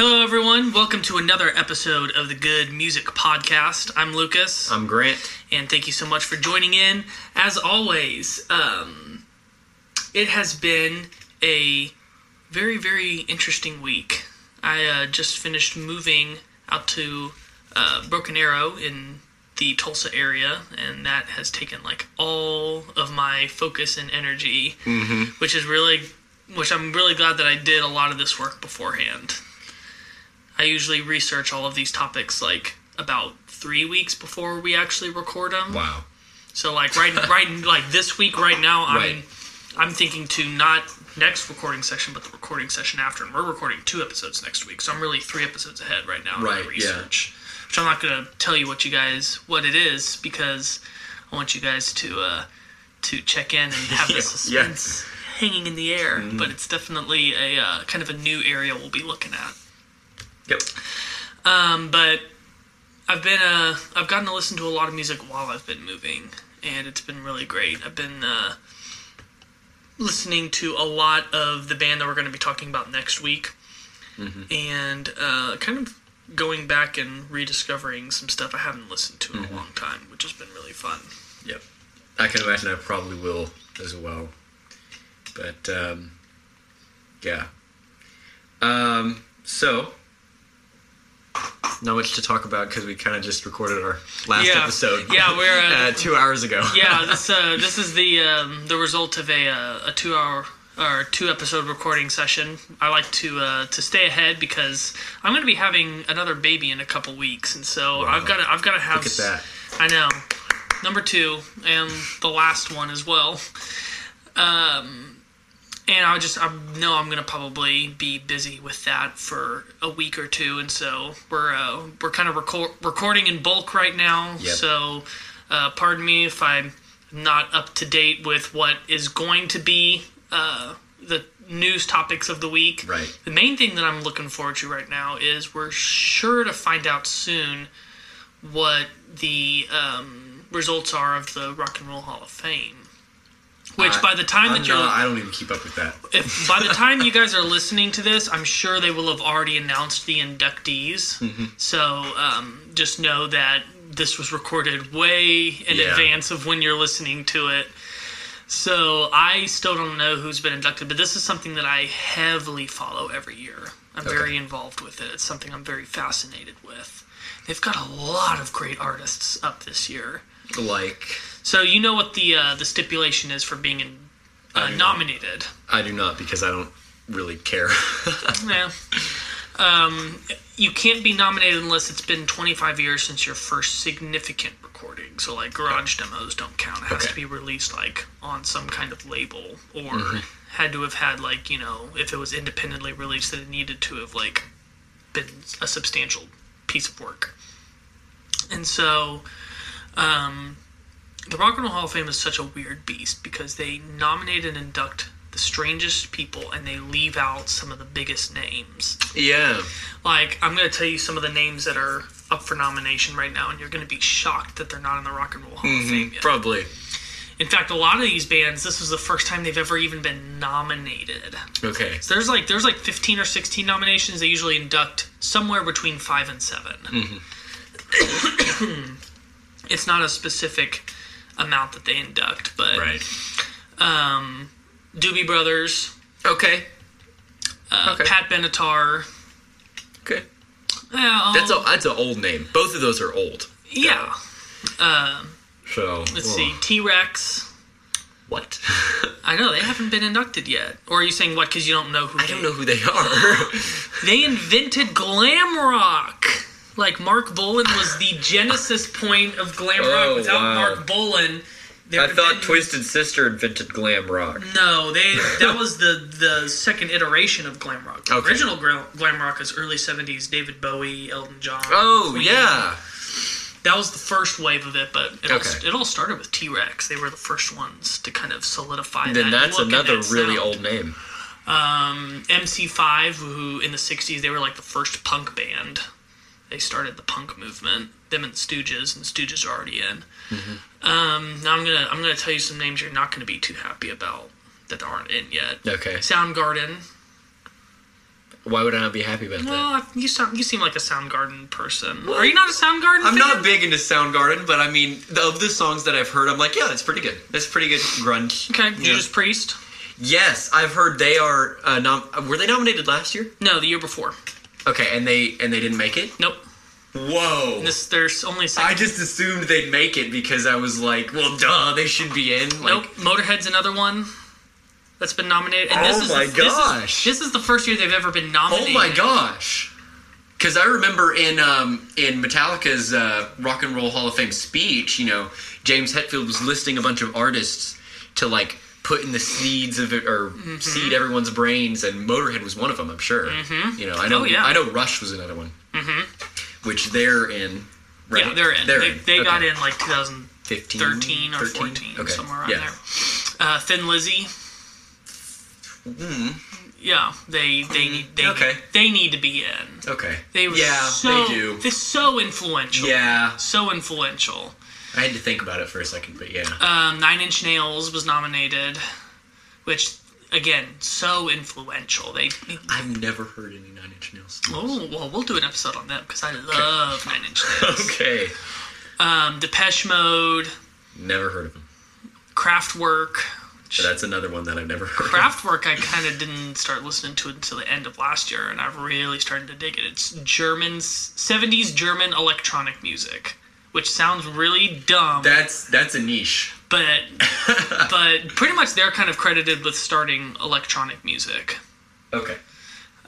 Hello, everyone. Welcome to another episode of the Good Music Podcast. I'm Lucas, I'm Grant. and thank you so much for joining in. As always, um, it has been a very, very interesting week. I uh, just finished moving out to uh, Broken Arrow in the Tulsa area, and that has taken like all of my focus and energy, which is really, which I'm really glad that I did a lot of this work beforehand. I usually research all of these topics like about three weeks before we actually record them. Wow. So like right, right, like this week, right now, I'm, Right. I'm thinking to not next recording session, but the recording session after, and we're recording two episodes next week, so I'm really three episodes ahead right now. in my Right, yeah. research. Which I'm not gonna tell you what you guys what it is because I want you guys to uh, to check in and have the Yeah, hanging in the air. Mm-hmm. But it's definitely a uh, kind of a new area we'll be looking at. Yep. Um, but I've been uh, I've gotten to listen to a lot of music while I've been moving, and it's been really great. I've been uh, listening to a lot of the band that we're going to be talking about next week, and uh, kind of going back and rediscovering some stuff I haven't listened to in a long time, which has been really fun. Yep. I can imagine I probably will as well. But um, yeah. Um, so not much to talk about because we kind of just recorded our last Yeah. episode. Yeah, we're, uh, uh, two hours ago. yeah, this uh, this is the um, the result of a uh, a two hour or two episode recording session. I like to uh, to stay ahead because I'm going to be having another baby in a couple weeks, and so Wow. I've got to I've got to have. Look at that. I know, number two and the last one as well. Um, and I just I know I'm gonna probably be busy with that for a week or two, and so we're uh, we're kind of record- recording in bulk right now. Yep. So, uh, pardon me if I'm not up to date with what is going to be uh, the news topics of the week. Right. The main thing that I'm looking forward to right now is we're sure to find out soon what the um, results are of the Rock and Roll Hall of Fame. Which, I- by the time I'm that you're, not- I don't even keep up with that. if by the time you guys are listening to this, I'm sure they will have already announced the inductees. Mm-hmm. So um, just know that this was recorded way in Yeah. advance of when you're listening to it. So I still don't know who's been inducted, but this is something that I heavily follow every year. I'm Okay. very involved with it. It's something I'm very fascinated with. They've got a lot of great artists up this year. Like, So you know what the uh, the stipulation is for being in, uh, I nominated. I do not because I don't really care. Yeah. Um, you can't be nominated unless it's been 25 years since your first significant recording. So, like, garage demos don't count. It has to be released, like, on some kind of label or had to have had, like, you know, if it was independently released, that it needed to have, like, been a substantial piece of work. And so, um, the Rock and Roll Hall of Fame is such a weird beast because they nominate and induct the strangest people and they leave out some of the biggest names. yeah. Like, I'm going to tell you some of the names that are up for nomination right now, and you're going to be shocked that they're not in the Rock and Roll Hall of mm-hmm. Fame yet. Probably. In fact, a lot of these bands, this was the first time they've ever even been nominated. Okay. So there's like there's like 15 or 16 nominations. They usually induct somewhere between five and 7 mm-hmm. it's not a specific amount that they induct, but Right. um, Doobie Brothers, Okay. uh, Okay. Pat Benatar. Okay. Yeah, That's a that's an old name. Both of those are old. yeah. Um, So let's see, T Rex. What? I know they haven't been inducted yet. Or are you saying what? Because you don't know who? I don't know who they are. They invented glam rock. Like Marc Bolan was the genesis point of glam rock. Oh, Without wow. Marc Bolan, I thought been- Twisted Sister invented glam rock. No, they that was the the second iteration of glam rock. The Okay. Original glam, rock is early '70s. David Bowie, Elton John. Oh Queen. yeah. that was the first wave of it. But it, all, it all started with T Rex. They were the first ones to kind of solidify. Then that that's another that really sound. old name. Um, MC5, who in the '60s they were like the first punk band. They started the punk movement. Them and the Stooges, and the Stooges are already in. Um, now I'm gonna I'm gonna tell you some names you're not gonna be too happy about that aren't in yet. Okay. Soundgarden, Why would I not be happy about that? Well, you sound you seem like a Soundgarden person. Are you not a Soundgarden? I'm fan? not big into Soundgarden, but I mean, the, of the songs that I've heard, I'm like, yeah, that's pretty good. That's pretty good grunge. Okay, Yeah. Judas Priest. Yes, I've heard they are. Uh, nom- were they nominated last year? No, the year before. Okay, and they and they didn't make it. Nope. Whoa! This there's only a second. I just assumed they'd make it because I was like, well, duh, they should be in. Like, nope. Motorhead's another one that's been nominated. And Oh this is my the, this is- gosh. This is, the first year they've ever been nominated. Oh my gosh! Because I remember in um, in Metallica's uh, Rock and Roll Hall of Fame speech, you know, James Hetfield was listing a bunch of artists to like put in the seeds of it or Mm-hmm. seed everyone's brains, and Motorhead was one of them. I'm sure. You know, I know. Oh, yeah. I know Rush was another one, mm-hmm. which they're in. Right? Yeah, they're in. they they got Okay. in like 2013 15, or 13? 14, Okay. somewhere around yeah. there. Uh, Thin Lizzy. Yeah, they they need they Mm-hmm. Okay. they need to be in. Okay. They were yeah, so they do. They're so influential. Yeah, so influential. I had to think about it for a second, but yeah. Um, Nine Inch Nails was nominated, which again so influential. They I've never heard any Nine Inch Nails. oh well, we'll do an episode on them because I love Nine Inch Nails. Okay. Um, Depeche Mode, Never heard of them. Kraftwerk. But that's another one that I've never heard. of. Kraftwerk, I kind of didn't start listening to it until the end of last year, and I've really started to dig it. It's German, 70s German electronic music, which sounds really dumb, That's that's a niche. but but pretty much they're kind of credited with starting electronic music. Okay.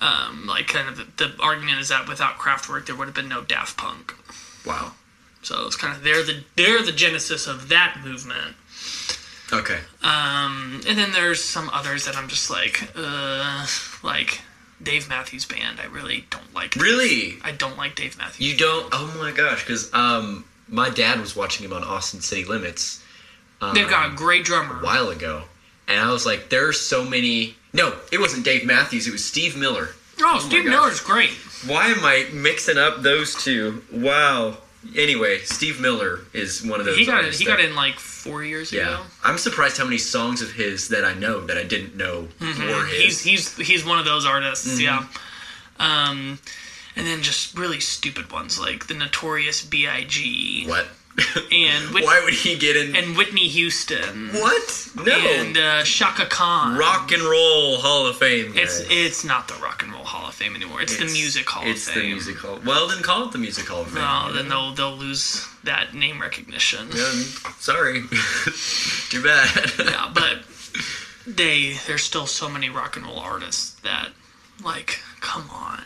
Um, like kind of the, the argument is that without Kraftwerk, there would have been no Daft Punk. Wow. So it's kind of they're the they're the genesis of that movement. Okay. Um, and then there's some others that I'm just like, uh, like Dave Matthews Band. I really don't like. Really? I don't like Dave Matthews. You don't? Oh my gosh! Because um, my dad was watching him on Austin City Limits. Um, They've got a great drummer. a while ago, and I was like, there are so many. No, it wasn't Dave Matthews. It was Steve Miller. Oh, Steve gosh. Miller's great. Why am I mixing up those two? Wow. Anyway, Steve Miller is one of those. He got he that- got in like four years Yeah, ago. I'm surprised how many songs of his that I know that I didn't know were his. Mm-hmm. He's he's he's one of those artists. Mm-hmm. Yeah. Um, and then just really stupid ones like the Notorious B.I.G. what? and Whit- Why would he get in? and Whitney Houston what? No. and uh, Chaka Khan. Rock and Roll Hall of Fame. It's guys. it's not the Rock and Roll Hall of Fame anymore. It's, the Music Hall It's of the Fame. Music Hall. Well, then call it the Music Hall of Fame. Oh, then they'll they'll lose that name recognition. Yeah, sorry. Too bad. Yeah, but they there's still so many rock and roll artists that like come on.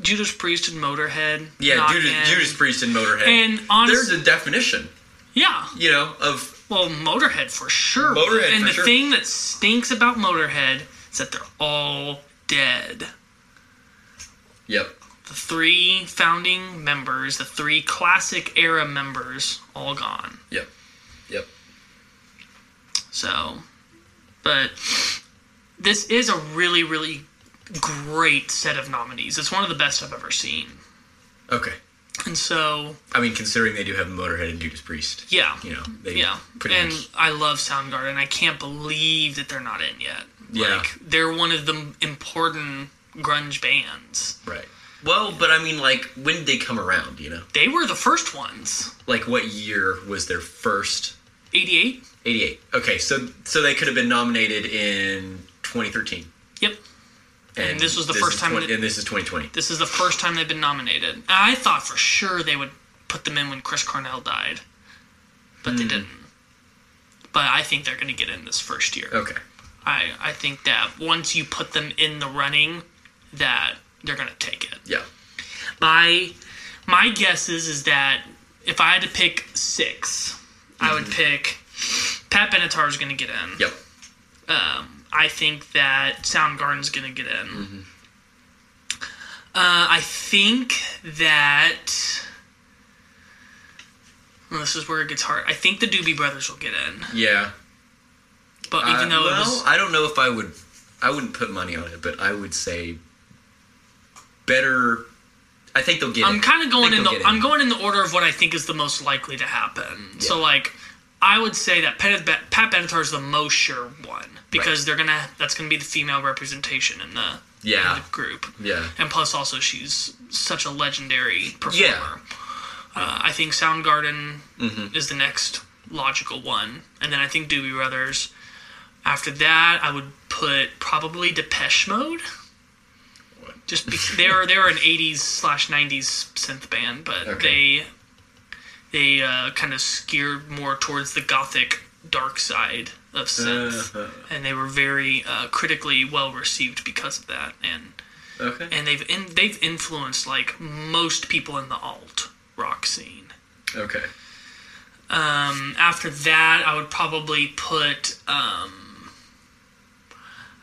Judas Priest and Motorhead. Yeah, Judas. Judas Priest and Motorhead. And honest, There's a definition, yeah, you know, of well, Motorhead for sure. Motorhead and the sure. thing that stinks about Motorhead is that they're all dead. yep. The three founding members, the three classic era members, all gone. Yep. Yep. So, but this is a really, really great set of nominees. It's one of the best I've ever seen. Okay. And so, I mean, considering they do have Motorhead and Judas Priest, yeah, you know, they yeah. pretty And much. I love Soundgarden. I can't believe that they're not in yet. Yeah. Like, they're one of the important grunge bands. Right. Well, but I mean, like, when did they come around? You know, They were the first ones. like, what year was their first? 88? Eighty-eight. Okay, so so they could have been nominated in 2013. Yep. And this was the first time 20 that- and this is 2020. This is the first time they've been nominated. I thought for sure they would put them in when Chris Cornell died, but they Hmm. didn't. But I think they're going to get in this first year. Okay. I I think that once you put them in the running, that they're going to take it. Yeah. My my guess is is that if I had to pick 6 I would pick Pat Benatar is going to get in. Yep. Um, I think that Soundgarden's going to get in. Mm-hmm. Uh, I think that. Well, this is where it gets hard. I think the Doobie Brothers will get in, Yeah. but Uh, even though well, it was, I don't know if I would. I wouldn't put money on it, but I would say better. I think they'll get I'm kind of going in the I'm in. going in the order of what I think is the most likely to happen. So like, I would say that Pat, Pat Benatar is the most sure one because they're gonna that's gonna be the female representation in the, in the group. Yeah. And plus, also, she's such a legendary performer. Yeah. Uh, I think Soundgarden Mm-hmm. is the next logical one, and then I think Doobie Brothers. After that, I would put probably Depeche Mode. Just because they are they are an '80s slash '90s synth band, but Okay. they they uh, kind of steered more towards the gothic dark side of synth, Uh, and they were very uh, critically well received because of that. And okay. and they've in, they've influenced like most people in the alt rock scene. Okay. Um, after that, I would probably put um,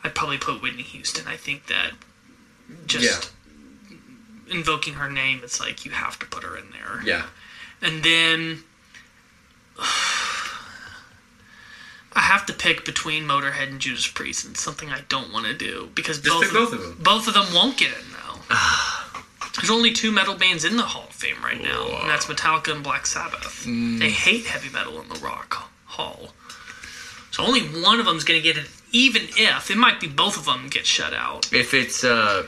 I'd probably put Whitney Houston. I think that just invoking her name, it's like you have to put her in there. Yeah. And then I have to pick between Motorhead and Judas Priest, and it's something I don't want to do because Just both both of them. both of them won't get in though. There's only two metal bands in the Hall of Fame right now, and that's Metallica and Black Sabbath. Mm. They hate heavy metal in the Rock Hall, so only one of them's gonna get it. Even if it might be both of them get shut out, If it's uh,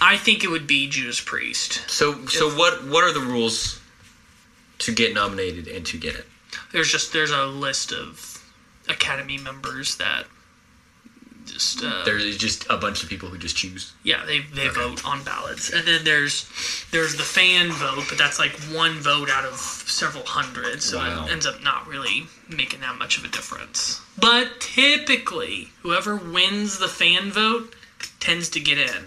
I think it would be Judas Priest. so so what what are the rules to get nominated and to get it? There's just there's a list of academy members that just uh, There's just a bunch of people who just choose. yeah they they Okay. vote on ballots and then there's there's the fan vote but that's like one vote out of several hundred so Wow. it ends up not really making that much of a difference but typically whoever wins the fan vote tends to get in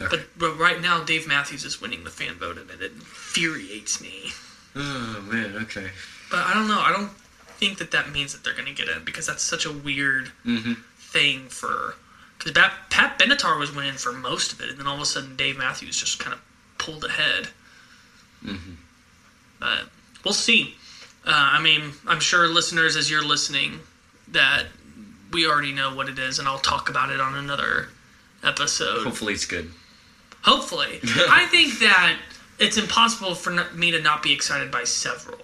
Okay. but, but right now Dave Matthews is winning the fan vote and it infuriates me Oh man. Okay. But I don't know. I don't think that that means that they're going to get in because that's such a weird Mm-hmm. thing for. Because Pat, Pat Benatar was winning for most of it, and then all of a sudden Dave Matthews just kind of pulled ahead. Mm-hmm. But we'll see. Uh, I mean, I'm sure listeners, as you're listening, that we already know what it is, and I'll talk about it on another episode. Hopefully it's good. Hopefully. I think that it's impossible for me to not be excited by several.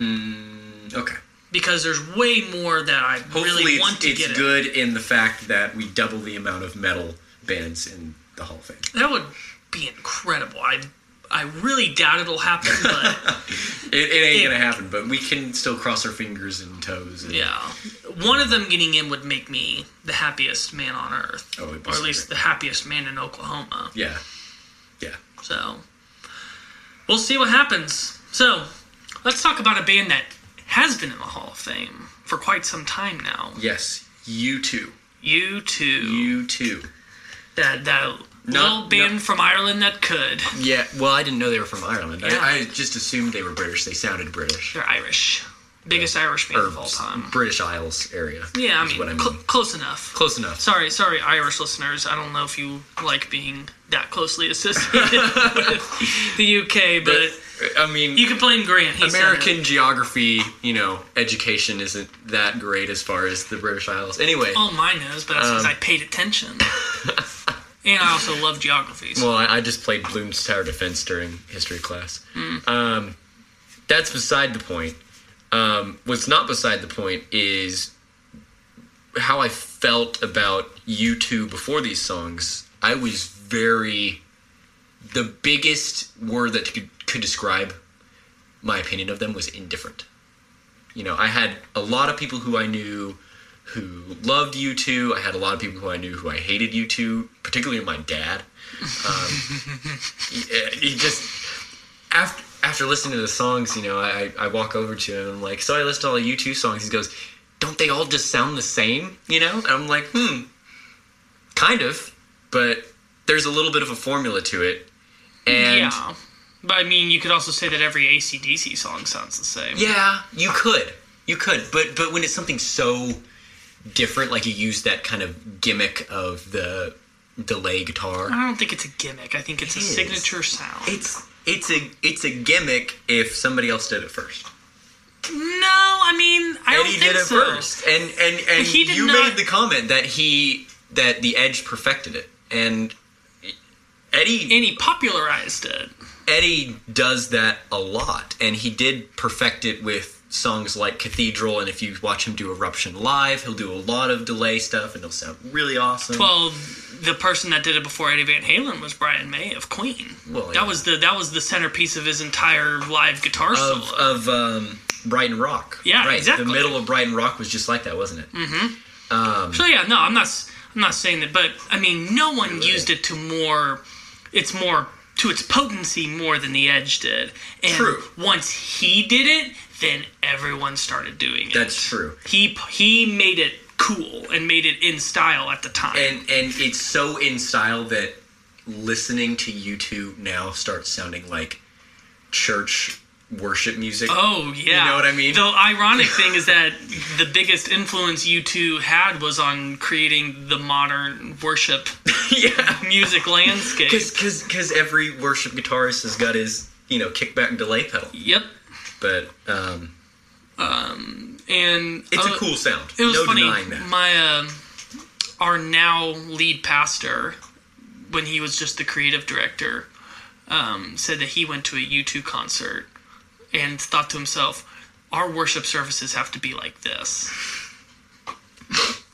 Mm, okay. because there's way more that I Hopefully really want to it's get. in. good in the fact that we double the amount of metal bands in the Hall of Fame. That would be incredible. I I really doubt it'll happen, but It, it ain't It- gonna happen, but we can still cross our fingers and toes. And, yeah, one of them getting in would make me the happiest man on earth, Oh, it'd be or at least the happiest man in Oklahoma. Yeah. Yeah. So we'll see what happens. So let's talk about a band that has been in the Hall of Fame for quite some time now. Yes. U2. You too. U2. that that No, little band no. from Ireland that could. Yeah. Well, I didn't know they were from Ireland. Yeah. I, I just assumed they were British. They sounded British. They're Irish. Biggest Irish band Or of all time. British Isles area. Yeah, I mean, I mean. cl- close enough. Close enough. Sorry, sorry, Irish listeners. I don't know if you like being that closely associated with the UK, but I mean, you can blame Grant. He said American geography, you know, education isn't that great as far as the British Isles. Anyway, All mine knows, but that's because Um, I paid attention. and I also love geography. so- well, I, I just played Bloons Tower Defense during history class. Hmm. Um, that's beside the point. Um, what's not beside the point is how I felt about U2 before these songs. I was very. The biggest word that could, could describe my opinion of them was indifferent. You know, I had a lot of people who I knew who loved U2. I had a lot of people who I knew who I hated U2, particularly my dad. Um, he, he just after after listening to the songs, you know, I I walk over to him and I'm like, so I listened to all U2 songs. He goes, don't they all just sound the same? You know? And I'm like, hmm, kind of, but there's a little bit of a formula to it. And yeah. But I mean, you could also say that every ACDC song sounds the same. Yeah, you could. You could. But but when it's something so different, like you use that kind of gimmick of the delay guitar. I don't think it's a gimmick. I think it's It a is. signature sound. It's it's a it's a gimmick if somebody else did it first. no, I mean, I don't Eddie did it so. first. And and and he did you not- made the comment that he that the Edge perfected it. And Eddie And he popularized it. Eddie does that a lot, and he did perfect it with songs like Cathedral. And if you watch him do Eruption live, he'll do a lot of delay stuff, and it'll sound really awesome. Well, the person that did it before Eddie Van Halen was Brian May of Queen. Well, yeah. That was the that was the centerpiece of his entire live guitar of solo. of um, Brighton Rock. Yeah, right. exactly. The middle of Brighton Rock was just like that, wasn't it? Mm-hmm. Um, So yeah, no, I'm not. I'm not saying that, but I mean, no one used it to more. It's more to its potency more than the Edge did. And True. Once he did it, then everyone started doing it. that's true. he he made it cool and made it in style at the time. And and it's so in style that listening to U2 now starts sounding like church worship music. Oh yeah, You know what I mean? The ironic thing is that the biggest influence U2 had was on creating the modern worship yeah. music landscape. Because because every worship guitarist has got his you know kickback and delay pedal, Yep, but um, and it's uh, a cool sound. It was no funny. denying that. My uh, our now lead pastor, when he was just the creative director, um, said that he went to a U2 concert and thought to himself, "Our worship services have to be like this."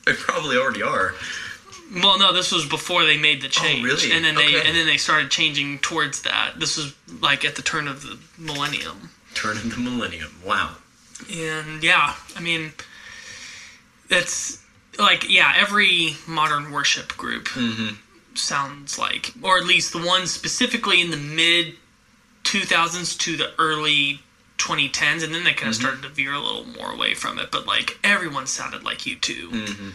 They probably already are. Well, no, this was before they made the change, Oh, really? and then they Okay. and then they started changing towards that. This was like at the turn of the millennium, Turn of the millennium. Wow. and yeah, I mean, that's like yeah, every modern worship group Mm-hmm. sounds like, or at least the ones specifically in the mid 2000s to the early 2010s, and then they kind of mm-hmm. started to veer a little more away from it. But like everyone sounded like U2 mm-hmm.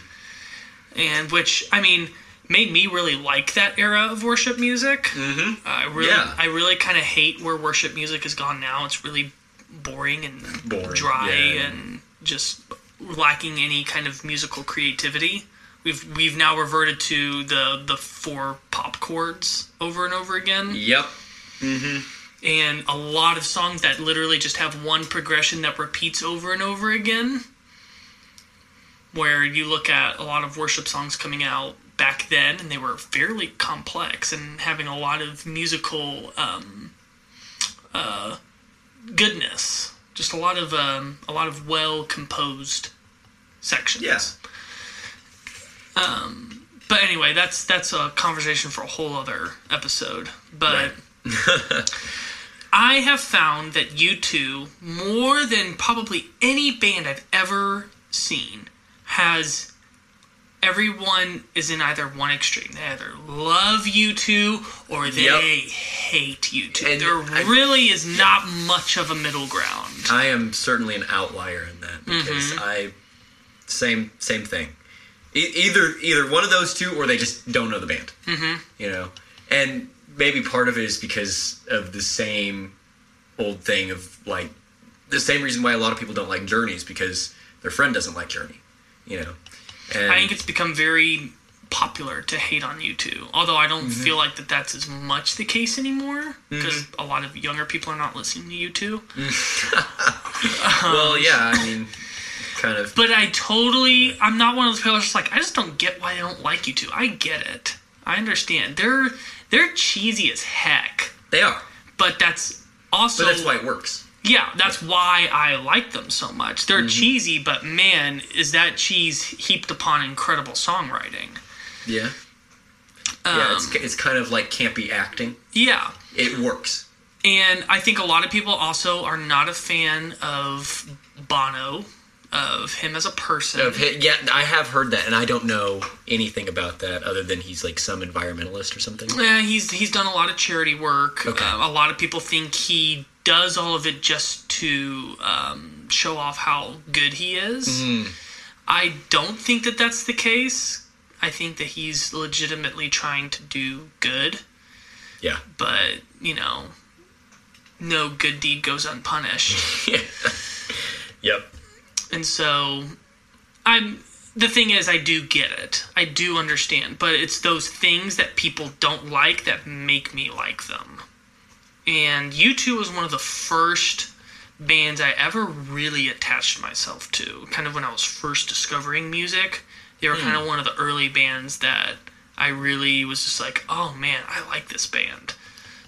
and which I mean made me really like that era of worship music. Mm-hmm. I really, Yeah. I really kind of hate where worship music has gone now. It's really boring and Boring, dry yeah. and just lacking any kind of musical creativity. We've we've now reverted to the the four pop chords over and over again, Yep. Mm-hmm. And a lot of songs that literally just have one progression that repeats over and over again. Where you look at a lot of worship songs coming out back then, and they were fairly complex and having a lot of musical um, uh, goodness. Just a lot of um, a lot of well composed sections. Yes. But anyway, that's that's a conversation for a whole other episode. But I have found that U2, more than probably any band I've ever seen, has everyone is in either one extreme. They either love U2 or they Yep. hate U2. And there I- really is not much of a middle ground. I am certainly an outlier in that because Mm-hmm. I same same thing. E- either either one of those two, or they just don't know the band. Mm-hmm. You know, and maybe part of it is because of the same old thing of like the same reason why a lot of people don't like Journey is because their friend doesn't like Journey. You know, and I think it's become very popular to hate on U2. Although I don't Mm-hmm. feel like that that's as much the case anymore mm-hmm. because a lot of younger people are not listening to U2. Mm-hmm. Um, well, yeah. I mean, kind of. But I totally, I'm not one of those people that's just like, I just don't get why they don't like U2. I get it. I understand. They're they're cheesy as heck, They are, but that's also but that's why it works. yeah, that's why I like them so much. They're cheesy, but man, is that cheese heaped upon incredible songwriting. Yeah. yeah, it's Um, it's kind of like campy acting. Yeah. It works. And I think a lot of people also are not a fan of Bono, of him as a person. Of yeah, I have heard that, and I don't know anything about that other than he's like some environmentalist or something. Yeah, he's he's done a lot of charity work. Okay. Uh, a lot of people think he does all of it just to um, show off how good he is. Mm-hmm. I don't think that that's the case. I think that he's legitimately trying to do good, Yeah. but you know, no good deed goes unpunished. Yep. And so I'm the thing is I do get it. I do understand, but it's those things that people don't like that make me like them. And U2 was one of the first bands I ever really attached myself to. Kind of when I was first discovering music, they were kind of one of the early bands that I really was just like, "Oh man, I like this band."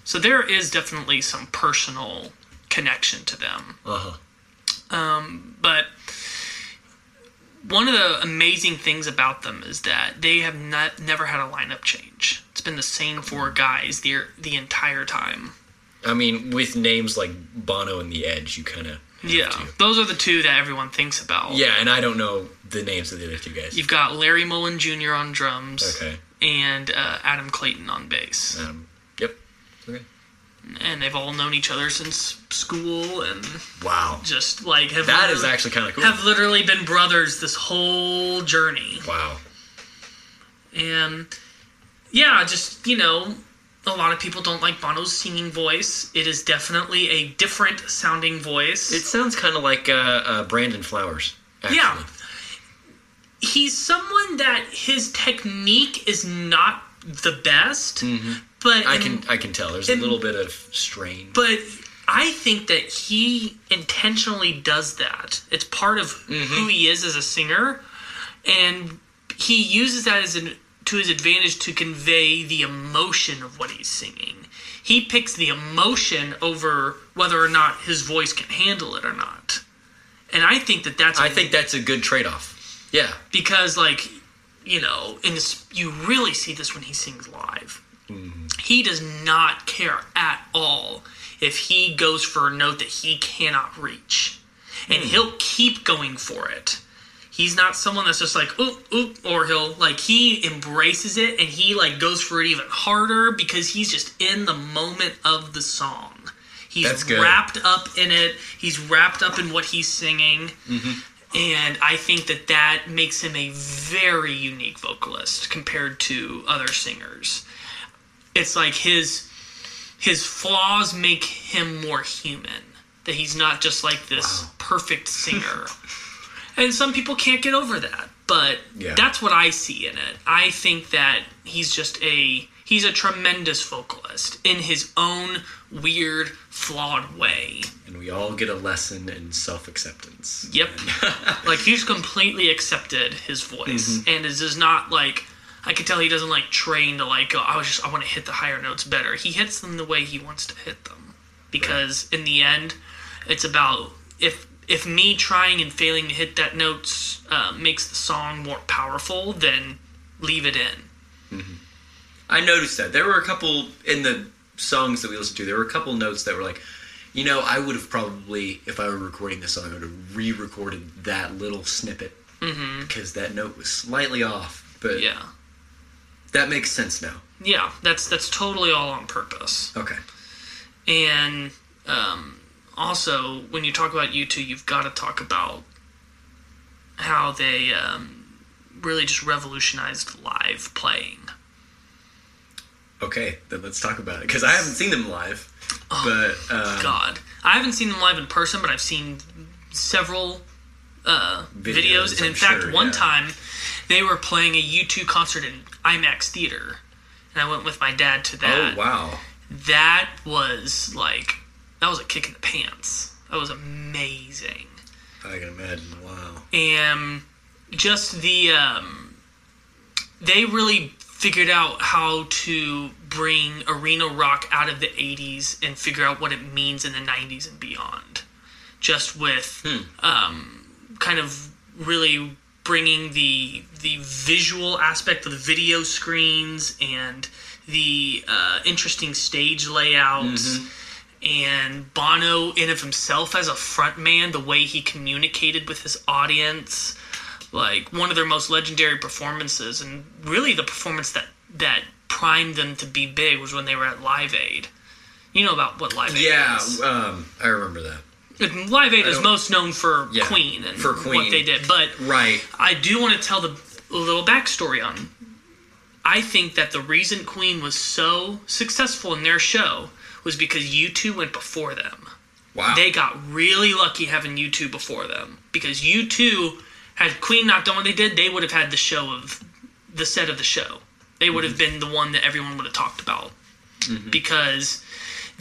So there is definitely some personal connection to them. Uh huh. But one of the amazing things about them is that they have not, never had a lineup change. It's been the same four guys the the entire time. I mean, with names like Bono and The Edge, you kind of Yeah, those are the two that everyone thinks about. Yeah, and I don't know the names of the other two guys. You've got Larry Mullen Jr. on drums Okay. and uh, Adam Clayton on bass. Um. And they've all known each other since school and Wow. just like have That is actually kind of cool. have literally been brothers this whole journey. wow. And yeah, just you know, a lot of people don't like Bono's singing voice. It is definitely a different sounding voice. It sounds kind of like uh, uh, Brandon Flowers. Actually. Yeah. He's someone that his technique is not the best, but I in- can I can tell. There's and- a little bit of strain. but I think that he intentionally does that. It's part of mm-hmm. who he is as a singer, and he uses that as an, to his advantage to convey the emotion of what he's singing. He picks the emotion over whether or not his voice can handle it or not. And I think that that's I think that's a good trade-off. Yeah. because like you know in this you really see this when he sings live mm-hmm. He does not care at all if he goes for a note that he cannot reach. And hmm. he'll keep going for it. He's not someone that's just like oop oop or he'll like he embraces it and he like goes for it even harder because he's just in the moment of the song. He's That's good. wrapped up in it. He's wrapped up in what he's singing. Mm-hmm. And I think that that makes him a very unique vocalist compared to other singers. It's like his his flaws make him more human. That he's not just like this Wow. perfect singer. and some people can't get over that, but Yeah. that's what I see in it. I think that he's just a he's a tremendous vocalist in his own weird, flawed way. And we all get a lesson in self-acceptance. Yep. like he's completely accepted his voice Mm-hmm. and is is not like I can tell he doesn't like train to like go I was just I want to hit the higher notes better. He hits them the way he wants to hit them. Because in the end it's about if if me trying and failing to hit that notes uh, makes the song more powerful, then leave it in. I noticed that there were a couple in the songs that we listened to. There were a couple notes that were like, you know, I would have probably, if I were recording this song, I would have re-recorded that little snippet because that note was slightly off. But Mm-hmm. Yeah. That makes sense now. Yeah, that's that's totally all on purpose. Okay. And um, also, when you talk about U2, you've got to talk about how they um, really just revolutionized live playing. Okay, then let's talk about it because I haven't seen them live. Oh, but um, God, I haven't seen them live in person, but I've seen several uh, videos, Videos, and I'm in fact, sure, one yeah. time they were playing a U2 concert in IMAX theater, and I went with my dad to that. oh wow, That was like that was a kick in the pants. That was amazing. I can imagine. Wow. and just the um, they really figured out how to bring arena rock out of the 80s and figure out what it means in the 90s and beyond just with um, kind of really bringing the the visual aspect of the video screens and the uh, interesting stage layouts and Bono in of himself as a frontman, the way he communicated with his audience, like one of their most legendary performances, and really the performance that that primed them to be big was when they were at Live Aid. You know about what Live Aid Yeah, is. um, I remember that. Live Aid is most known for Yeah, Queen and for what they did, but Right. I do want to tell the a little backstory on. I think that the reason Queen was so successful in their show was because U2 went before them. Wow. They got really lucky having U2 before them because U2 had Queen not done what they did, they would have had the show of the set of the show. They would have been the one that everyone would have talked about because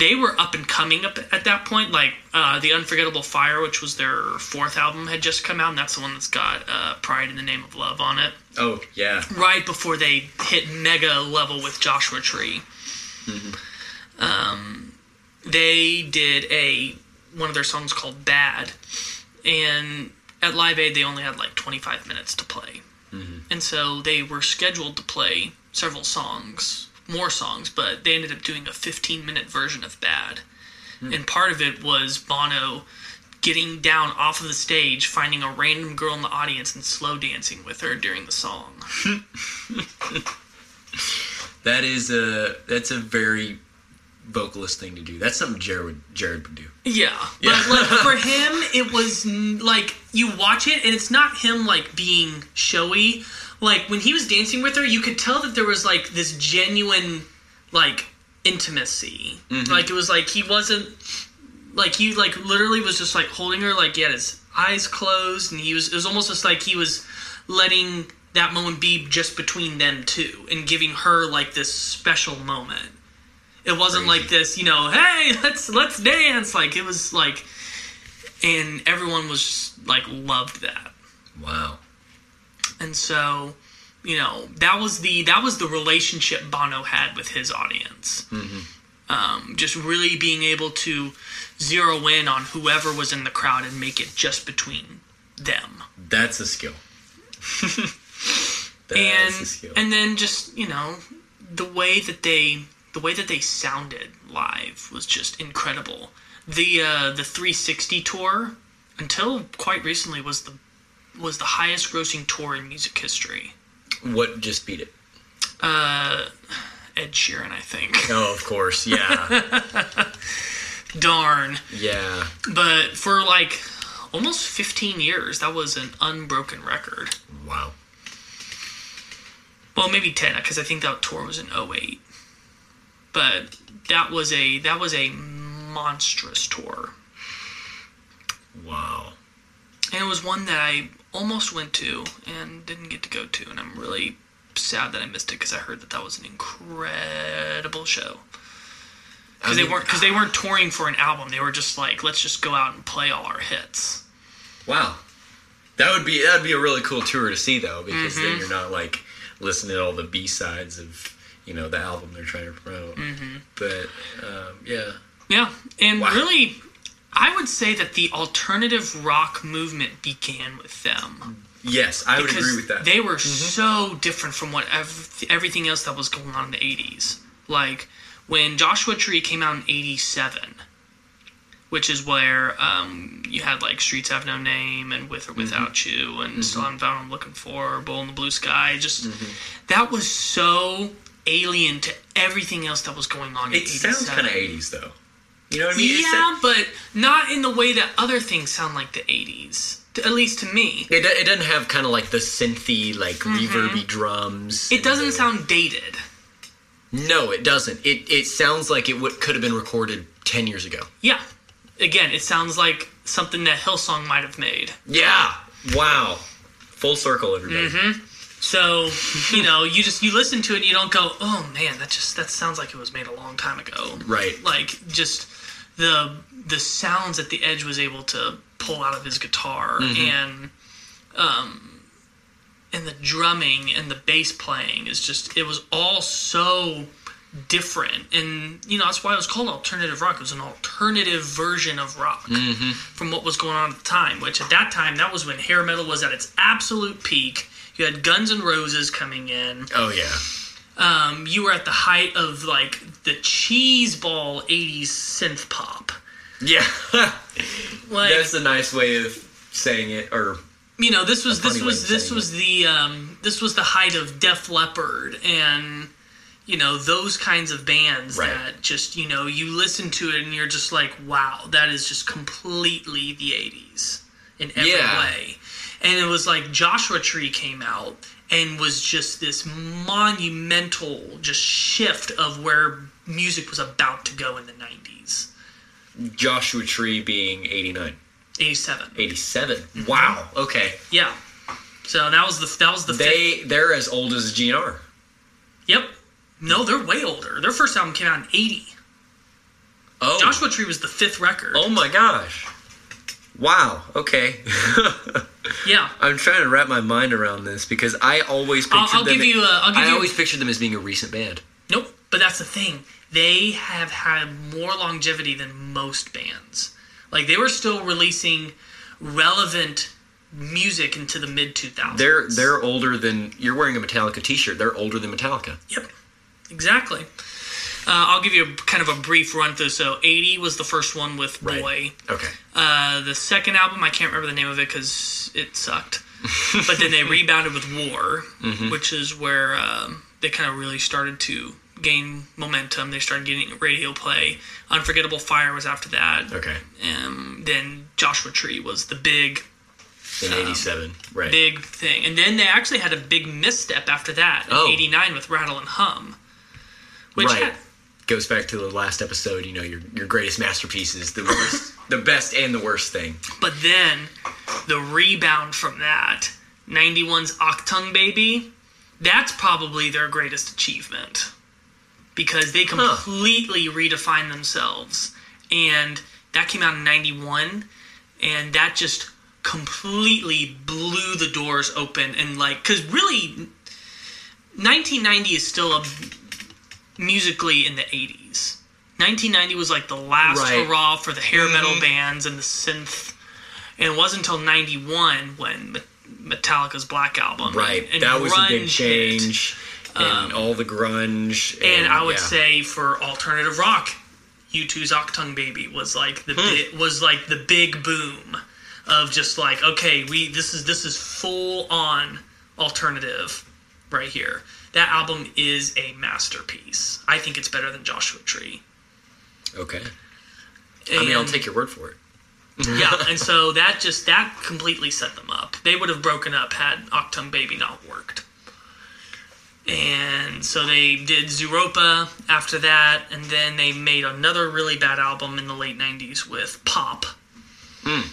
they were up and coming up at that point. Like uh, the Unforgettable Fire, which was their fourth album, had just come out, and that's the one that's got uh, Pride in the Name of Love on it. oh yeah. Right before they hit mega level with Joshua Tree. Um, they did a one of their songs called "Bad," and at Live Aid they only had like 25 minutes to play, and so they were scheduled to play several songs, more songs, but they ended up doing a 15 minute version of "Bad," and part of it was Bono getting down off of the stage, finding a random girl in the audience, and slow dancing with her during the song. That is a that's a very vocalist thing to do. That's something Jared would, Jared would do. Yeah, but like for him, it was mm, like you watch it, and it's not him like being showy. Like when he was dancing with her, you could tell that there was like this genuine like intimacy. Mm-hmm. Like it was like he wasn't like he like literally was just like holding her like he had his eyes closed, and he was it was almost just like he was letting that moment be just between them two and giving her like this special moment. It wasn't Crazy. like this, you know, hey, let's let's dance. Like it was like and everyone was just like loved that. Wow. And so, you know, that was the that was the relationship Bono had with his audience. Um, just really being able to zero in on whoever was in the crowd and make it just between them. That's a skill. That's and a skill. and then just you know the way that they the way that they sounded live was just incredible. The uh, the 360 tour until quite recently was the was the highest grossing tour in music history. what just beat it? Uh, Ed Sheeran, I think. Oh, of course. Yeah. Darn. yeah. But for like almost 15 years, that was an unbroken record. Wow. Well, maybe 10 because I think that tour was in 08. But that was a that was a monstrous tour. Wow. And it was one that I almost went to and didn't get to go to and I'm really sad that I missed it because I heard that that was an incredible show. Because they mean, weren't because they weren't touring for an album. They were just like, let's just go out and play all our hits. Wow. That would be that would be a really cool tour to see though, because Mm-hmm. then you're not like listening to all the B sides of you know the album they're trying to promote. Mm-hmm. But um, yeah. Yeah, and Wow. really, I would say that the alternative rock movement began with them. Yes, I would agree with that. They were mm-hmm. so different from what ev- everything else that was going on in the 80s. Like when Joshua Tree came out in 87, which is where um, you had like Streets Have No Name and With or Without mm-hmm. You and mm-hmm. Still Haven't Found What I'm Looking For, Bull in the Blue Sky. Just that was so alien to everything else that was going on in it sounds kind of 80s though. You know what I mean? Yeah, but not in the way that other things sound like the 80s. t- At least to me. It, it doesn't have kind of like the synthy, like reverby drums. Mm-hmm. It doesn't the- sound dated. No, it doesn't. It it sounds like it would, could have been recorded ten years ago. Yeah. Again, it sounds like something that Hillsong might have made. Yeah. Wow. Full circle, everybody. Mm-hmm. So, you know, you just you listen to it and you don't go, "Oh man, that just that sounds like it was made a long time ago." Right. Like just the the sounds that the Edge was able to pull out of his guitar Mm-hmm. and um and the drumming and the bass playing is just it was all so different and you know that's why it was called alternative rock it was an alternative version of rock Mm-hmm. from what was going on at the time which at that time that was when hair metal was at its absolute peak you had Guns N' Roses coming in Oh yeah. Um, you were at the height of like the cheese ball 80s synth pop Yeah. like That's a nice way of saying it. Or you know this was this was this was the um, this was the height of Def Leppard and you know those kinds of bands Right. that just you know you listen to it and you're just like wow that is just completely the 80s in every Yeah. way and it was like Joshua Tree came out and was just this monumental just shift of where music was about to go in the 90s Joshua Tree being 89. 87 87. Mm-hmm. Wow. Okay. yeah so that was the that was the fifth They they're as old as GNR. Yep. No, they're way older. Their first album came out in 80. Oh. Joshua Tree was the fifth record. Oh my gosh. Wow. Okay. Yeah. I'm trying to wrap my mind around this because I always I'll, I'll them. give you. I'll give I you. always pictured them as being a recent band. nope. But that's the thing. They have had more longevity than most bands. Like they were still releasing relevant music into the mid 2000s. They're they're older than you're wearing a Metallica T-shirt. They're older than Metallica. Yep, exactly. Uh, I'll give you a kind of a brief run through. So, 80 was the first one with Right. Boy. Okay. Uh, the second album, I can't remember the name of it because it sucked. but then they rebounded with War, which is where um, they kind of really started to gain momentum. They started getting radio play. Unforgettable Fire was after that. Okay. And then Joshua Tree was the big, In '87. Right. big thing. And then they actually had a big misstep after that in Oh. 89 with Rattle and Hum. Which right. had, Goes back to the last episode. You know, your your greatest masterpieces, the worst, the best and the worst thing. But then the rebound from that, 91's Achtung Baby, that's probably their greatest achievement. Because they completely redefined themselves. And that came out in 91, and that just completely blew the doors open. And, like, because really, 1990 is still a musically in the 80s. 1990 was like the last Right. hurrah for the hair metal mm-hmm. bands and the synth. And it wasn't until 91 when Metallica's Black Album. Right. And that was a big grunge hit. change. And um, all the grunge. And I would yeah. say for alternative rock, U2's Achtung Baby was like the hmm. bi- was like the big boom of just like okay, we this is this is full on alternative right here. That album is a masterpiece. I think it's better than Joshua Tree. Okay. I mean, I'll take your word for it. yeah, and so that just that completely set them up. They would have broken up had Achtung Baby not worked. And so they did Zooropa after that, and then they made another really bad album in the late '90s with Pop. Hmm.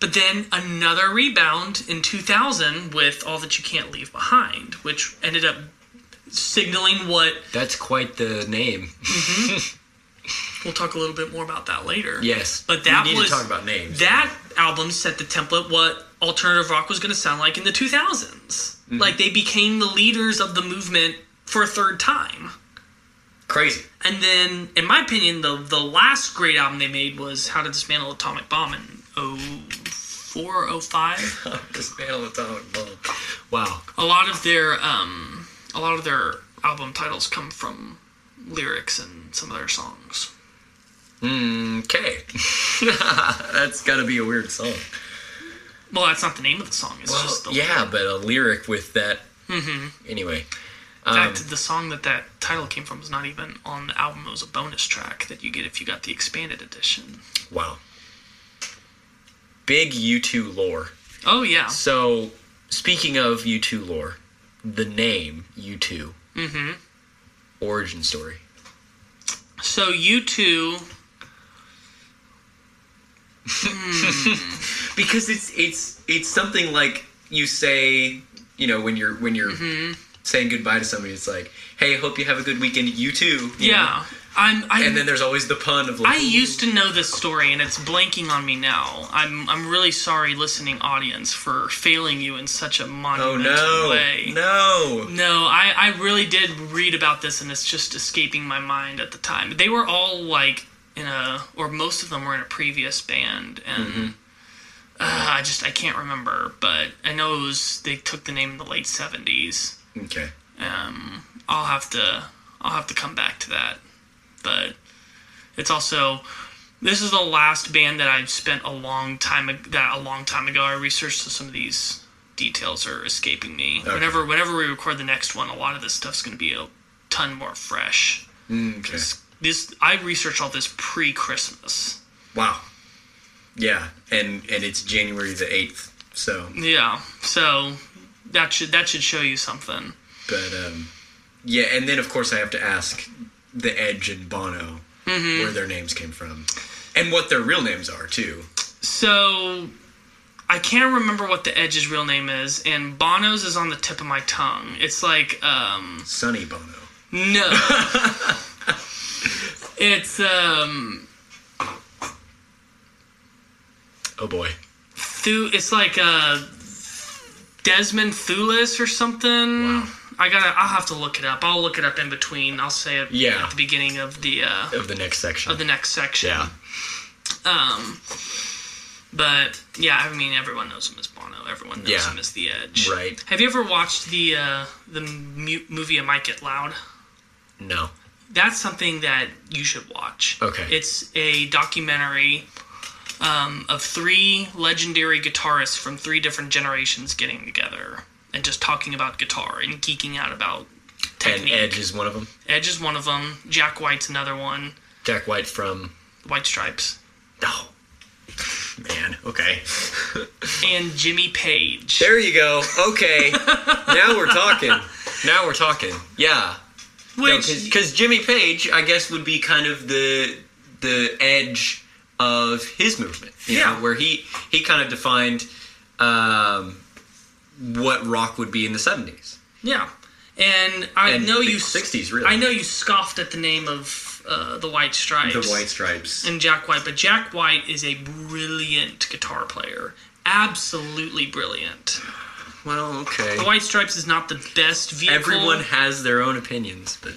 But then another rebound in 2000 with All That You Can't Leave Behind, which ended up signaling what That's quite the name. we'll talk a little bit more about that later. Yes. But that was to talk about names. That album set the template what alternative rock was going to sound like in the 2000s. Mm-hmm. Like they became the leaders of the movement for a third time. Crazy. And then, in my opinion, the the last great album they made was How to Dismantle an Atomic Bomb in 04, 05. Dismantle atomic bomb. Wow. a lot of their um, a lot of their album titles come from lyrics in some of their songs. Okay. That's got to be a weird song. Well, that's not the name of the song. It's Well, just the yeah, but a lyric with that. Mm-hmm. Anyway. In Um, the song that that title came from was not even on the album. It was a bonus track that you get if you got the expanded edition. wow. Big U2 lore. Oh yeah, So, speaking of U2 lore, the name U2. Mm-hmm. Origin story. so you two, Because it's it's it's something like you say, you know, when you're when you're Mm-hmm. saying goodbye to somebody, it's like, "Hey, hope you have a good weekend. You too." you know? I'm. I, And then there's always the pun of like, I used to know this story, and it's blanking on me now. I'm I'm really sorry, listening audience, for failing you in such a "Oh monumental no, way. no." No, I, I really did read about this and it's just escaping my mind at the time. They were all like in a, or most of them were in a previous band, and uh, I just I can't remember, but I know it was they took the name in the late seventies. Okay. Um, I'll have to I'll have to come back to that, but it's also this is the last band that I've spent a long time that a long time ago I researched so some of these details are escaping me. Okay. Whenever whenever we record the next one, a lot of this stuff's going to be a ton more fresh. Okay. This I researched all this pre Christmas. Wow. Yeah, and and it's January the eighth. So, Yeah, so that should that should show you something. but um, yeah, and then of course I have to ask the Edge and Bono Mm-hmm. where their names came from, and what their real names are too. So I can't remember what the Edge's real name is, and Bono's is on the tip of my tongue. It's like um Sonny Bono. no. it's um Oh boy. Thu- it's like uh Desmond Thulis or something. Wow. I gotta. I'll have to look it up. I'll look it up in between. I'll say it Yeah. at the beginning of the uh, Of the next section. of the next section. yeah. Um, but yeah, I mean, everyone knows him as Bono. Everyone knows Yeah. him as the Edge. Right. Have you ever watched the uh, the mu- movie "It Might Get Loud"? No. That's something that you should watch. Okay. It's a documentary um, of three legendary guitarists from three different generations getting together and just talking about guitar and geeking out about And technique. Edge is one of them. Edge is one of them. Jack White's another one. Jack White from. White Stripes. Oh. Man. Okay. And Jimmy Page. There you go. Okay. now we're talking. Now we're talking. Yeah. which Because Jimmy Page, I guess, would be kind of the the edge of his movement. You Yeah. Know, where he he kind of defined um, what rock would be in the seventies. Yeah, and I And know the you 60s, really. I know you scoffed at the name of uh, the White Stripes, The White Stripes. and Jack White, but Jack White is a brilliant guitar player, absolutely brilliant. Well, okay. The White Stripes is not the best vehicle. Everyone has their own opinions, but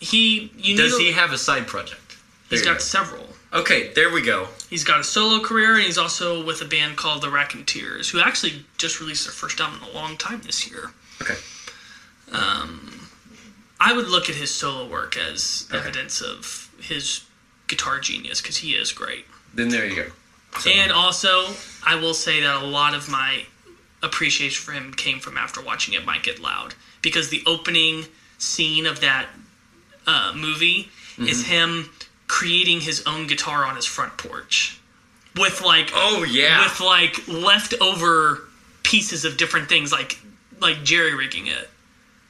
he you does he have a side project? There He's got go. several. Okay, there we go. He's got a solo career, and he's also with a band called the Raconteurs, who actually just released their first album in a long time this year. Okay. Um, I would look at his solo work as Okay. evidence of his guitar genius because he is great. Then there you go. So- And also, I will say that a lot of my appreciation for him came from after watching It Might Get Loud because the opening scene of that uh, movie Mm-hmm. is him creating his own guitar on his front porch with like oh yeah. with like leftover pieces of different things like like jerry rigging it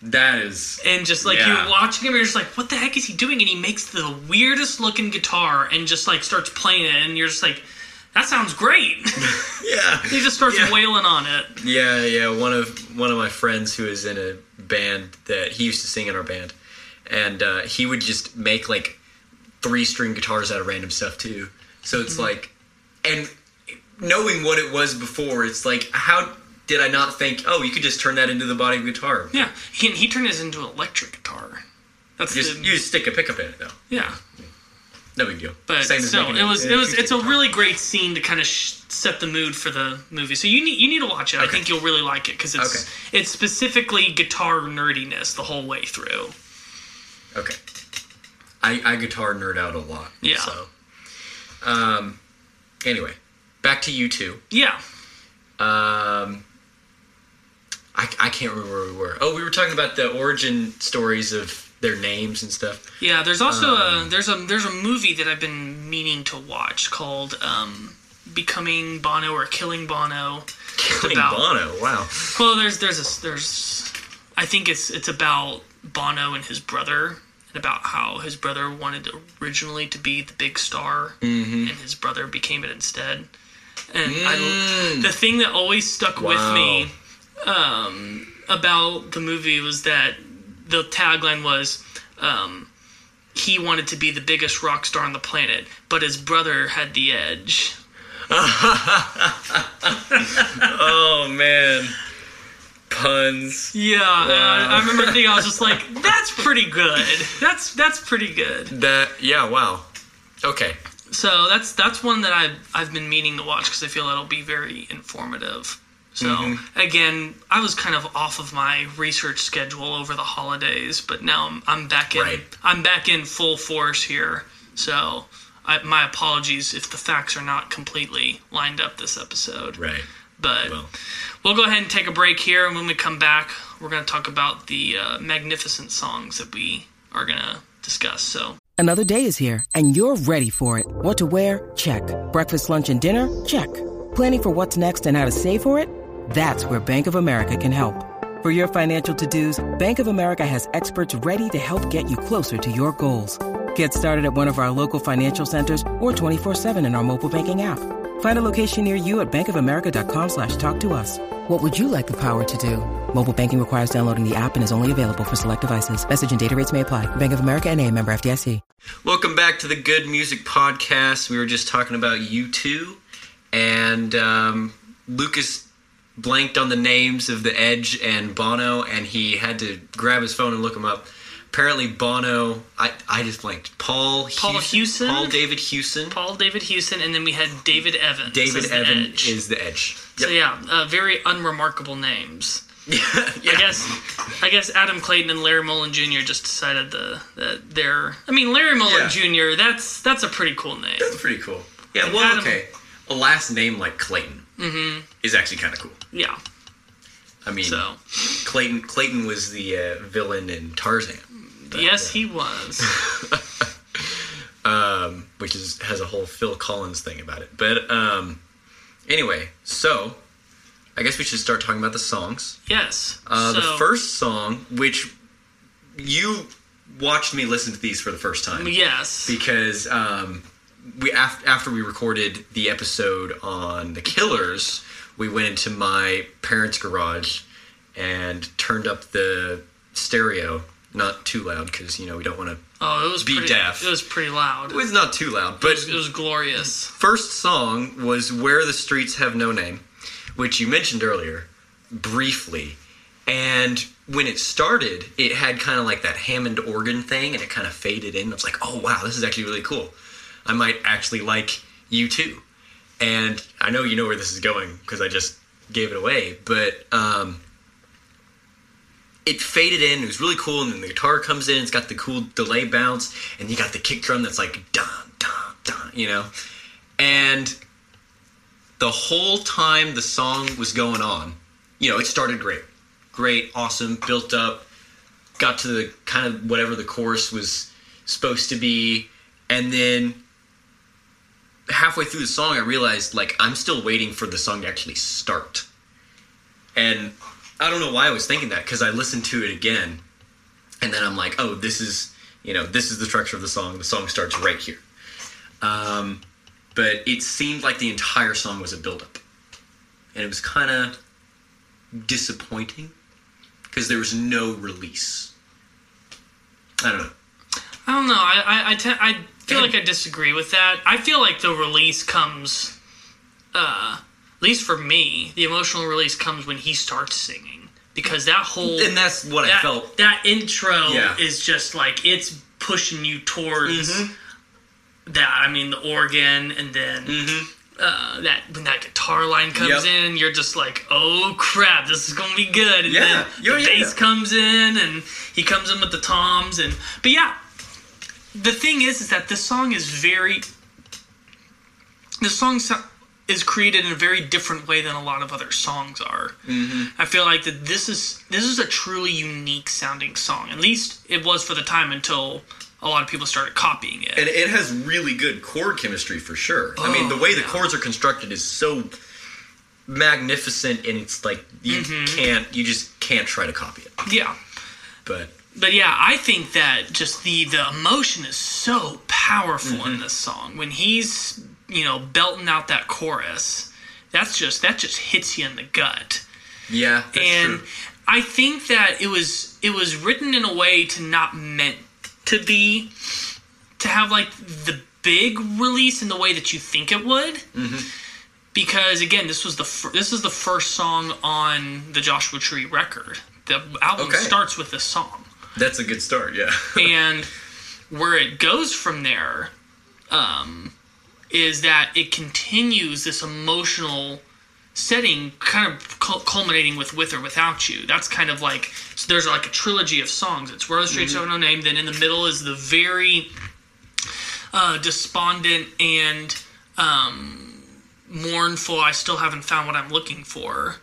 that is and just like Yeah. you're watching him, you're just like, what the heck is he doing? And he makes the weirdest looking guitar and just like starts playing it, and you're just like, that sounds great. yeah. he just starts Yeah. wailing on it. Yeah, yeah. One of one of my friends who is in a band that he used to sing in our band, and uh, he would just make like three string guitars out of random stuff too. So it's Mm-hmm. like, and knowing what it was before, it's like, how did I not think? Oh, you could just turn that into the body of a guitar. Yeah, he he turned his into an electric guitar. That's Just the, you just stick a pickup in it though. yeah, No big deal. but Same as still, making it was it was it's a really great scene to kind of sh- set the mood for the movie. So you need you need to watch it. I think you'll really like it because it's it's specifically guitar nerdiness the whole way through. Okay. I, I guitar nerd out a lot. Yeah. So, um, anyway, back to U2. Yeah, Um, I, I can't remember where we were. Oh, we were talking about the origin stories of their names and stuff. Yeah, there's also Um, a there's a there's a movie that I've been meaning to watch called um, "Becoming Bono" or "Killing Bono." Killing about- Bono. Wow. Well, there's there's a there's I think it's it's about Bono and his brother and about how his brother wanted originally to be the big star Mm-hmm. and his brother became it instead. And I, the thing that always stuck with Mm. Me um, about the movie was that the tagline was um, he wanted to be the biggest rock star on the planet, but his brother had the edge. Oh man. Puns. Yeah, I, I remember thinking I was just like, "That's pretty good. That's that's pretty good." That. Yeah. Wow. Okay. So that's that's one that I've I've been meaning to watch because I feel it'll be very informative. So Mm-hmm. again, I was kind of off of my research schedule over the holidays, but now I'm I'm back in Right. I'm back in full force here. So I, my apologies if the facts are not completely lined up this episode. Right. But Well. We'll go ahead and take a break here, and when we come back, we're going to talk about the uh, magnificent songs that we are going to discuss. So Another day is here, and you're ready for it. What to wear? Check. Breakfast, lunch, and dinner? Check. Planning for what's next and how to save for it? That's where Bank of America can help. For your financial to-dos, Bank of America has experts ready to help get you closer to your goals. Get started at one of our local financial centers or 24-7 in our mobile banking app. Find a location near you at bankofamerica.com slash talk to us. What would you like the power to do? Mobile banking requires downloading the app and is only available for select devices. Message and data rates may apply. Bank of America and a member FDIC. Welcome back to the Good Music Podcast. We were just talking about U2, and um, Lucas blanked on the names of the Edge and Bono, and he had to grab his phone and look them up. Apparently, Bono, I, I just blanked. Paul Paul Hewson? Paul David Hewson. Paul David Hewson, and then we had David Evans. David as the Evan is the Edge. So yeah, uh, very unremarkable names. yeah. I guess I guess Adam Clayton and Larry Mullen Jr. just decided the that they're. I mean, Larry Mullen Yeah. Jr. That's that's a pretty cool name. That's pretty cool. Yeah, And well, Adam- okay. A last name like Clayton mm-hmm. is actually kind of cool. Yeah. I mean, So Clayton Clayton was the uh, villain in Tarzan. Yes, he was. um, which is has a whole Phil Collins thing about it. But um, anyway, so I guess we should start talking about the songs. Yes. Uh, so, the first song, which you watched me listen to these for the first time, Yes. because um, we af- after we recorded the episode on the Killers, we went into my parents' garage and turned up the stereo. Not too loud because you know we don't want to. oh, it was be pretty, deaf. It was pretty loud. It was not too loud, It but was, it was glorious. first song was Where the Streets Have No Name, which you mentioned earlier briefly. And when it started, it had kind of like that Hammond organ thing and it kind of faded in. I was like, oh wow, this is actually really cool. I might actually like U2. And I know you know where this is going because I just gave it away, but um, it faded in. It was really cool, and then the guitar comes in. It's got the cool delay bounce, and you got the kick drum that's like dun dun dun, you know. And the whole time the song was going on, you know, it started great, great, awesome, built up, got to the kind of whatever the chorus was supposed to be, and then halfway through the song, I realized like I'm still waiting for the song to actually start. And I don't know why I was thinking that because I listened to it again, and then I'm like, oh, this is you know this is the structure of the song. The song starts right here. Um, but it seemed like the entire song was a buildup, and it was kind of disappointing because there was no release. I don't know. I don't know. I I, I, te- I feel like I disagree with that. I feel like the release comes, uh, at least for me, the emotional release comes when he starts singing because that whole And that's what I felt. that intro Yeah. is just like it's pushing you towards Mhm. that. I mean, the organ and then. Mm-hmm. Uh, that when that guitar line comes Yep. in, you're just like, "Oh crap, this is gonna be good." And Yeah. then Yeah, the yeah. bass comes in, and he comes in with the toms, and but yeah, the thing is, is that this song is very. The song so- is created in a very different way than a lot of other songs are. Mm-hmm. I feel like that this is this is a truly unique sounding song. At least it was for the time until a lot of people started copying it. And it has really good chord chemistry for sure. I mean, the Oh, way the chords are constructed is so magnificent, and it's like you Mm-hmm. can't, you just can't try to copy it. yeah. But but yeah, I think that just the the emotion is so powerful Mm-hmm. in this song. When he's you know belting out that chorus, that's just that just hits you in the gut. yeah, that's and true. I think that it was it was written in a way to not meant to be to have like the big release in the way that you think it would. Mm-hmm. Because again, this was the fir- this is the first song on the Joshua Tree record. The album Okay. starts with this song That's a good start. Yeah. and where it goes from there um, is that it continues this emotional setting kind of culminating with with or without you. That's kind of like so there's like a trilogy of songs. It's where the streets have no name then in the middle is the very uh, despondent and um, mournful i still haven't found what i'm looking for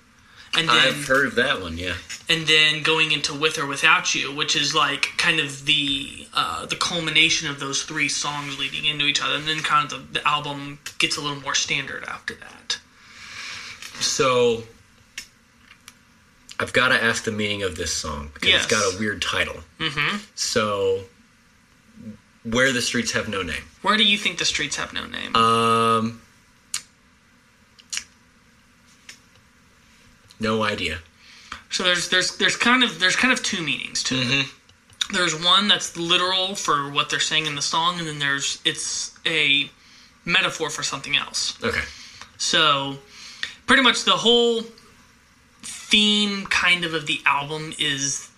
and then I've heard of that one. Yeah. and then going into with or without you which is like kind of the uh, the culmination of those three songs leading into each other and then kind of the, the album gets a little more standard after that So I've got to ask the meaning of this song because Yes. it's got a weird title. Mm-hmm. So, where the streets have no name. where do you think the streets have no name Um, no idea. so there's there's there's kind of there's kind of two meanings to it there's one that's literal for what they're saying in the song and then there's it's a metaphor for something else Okay. So, pretty much the whole theme kind of of the album is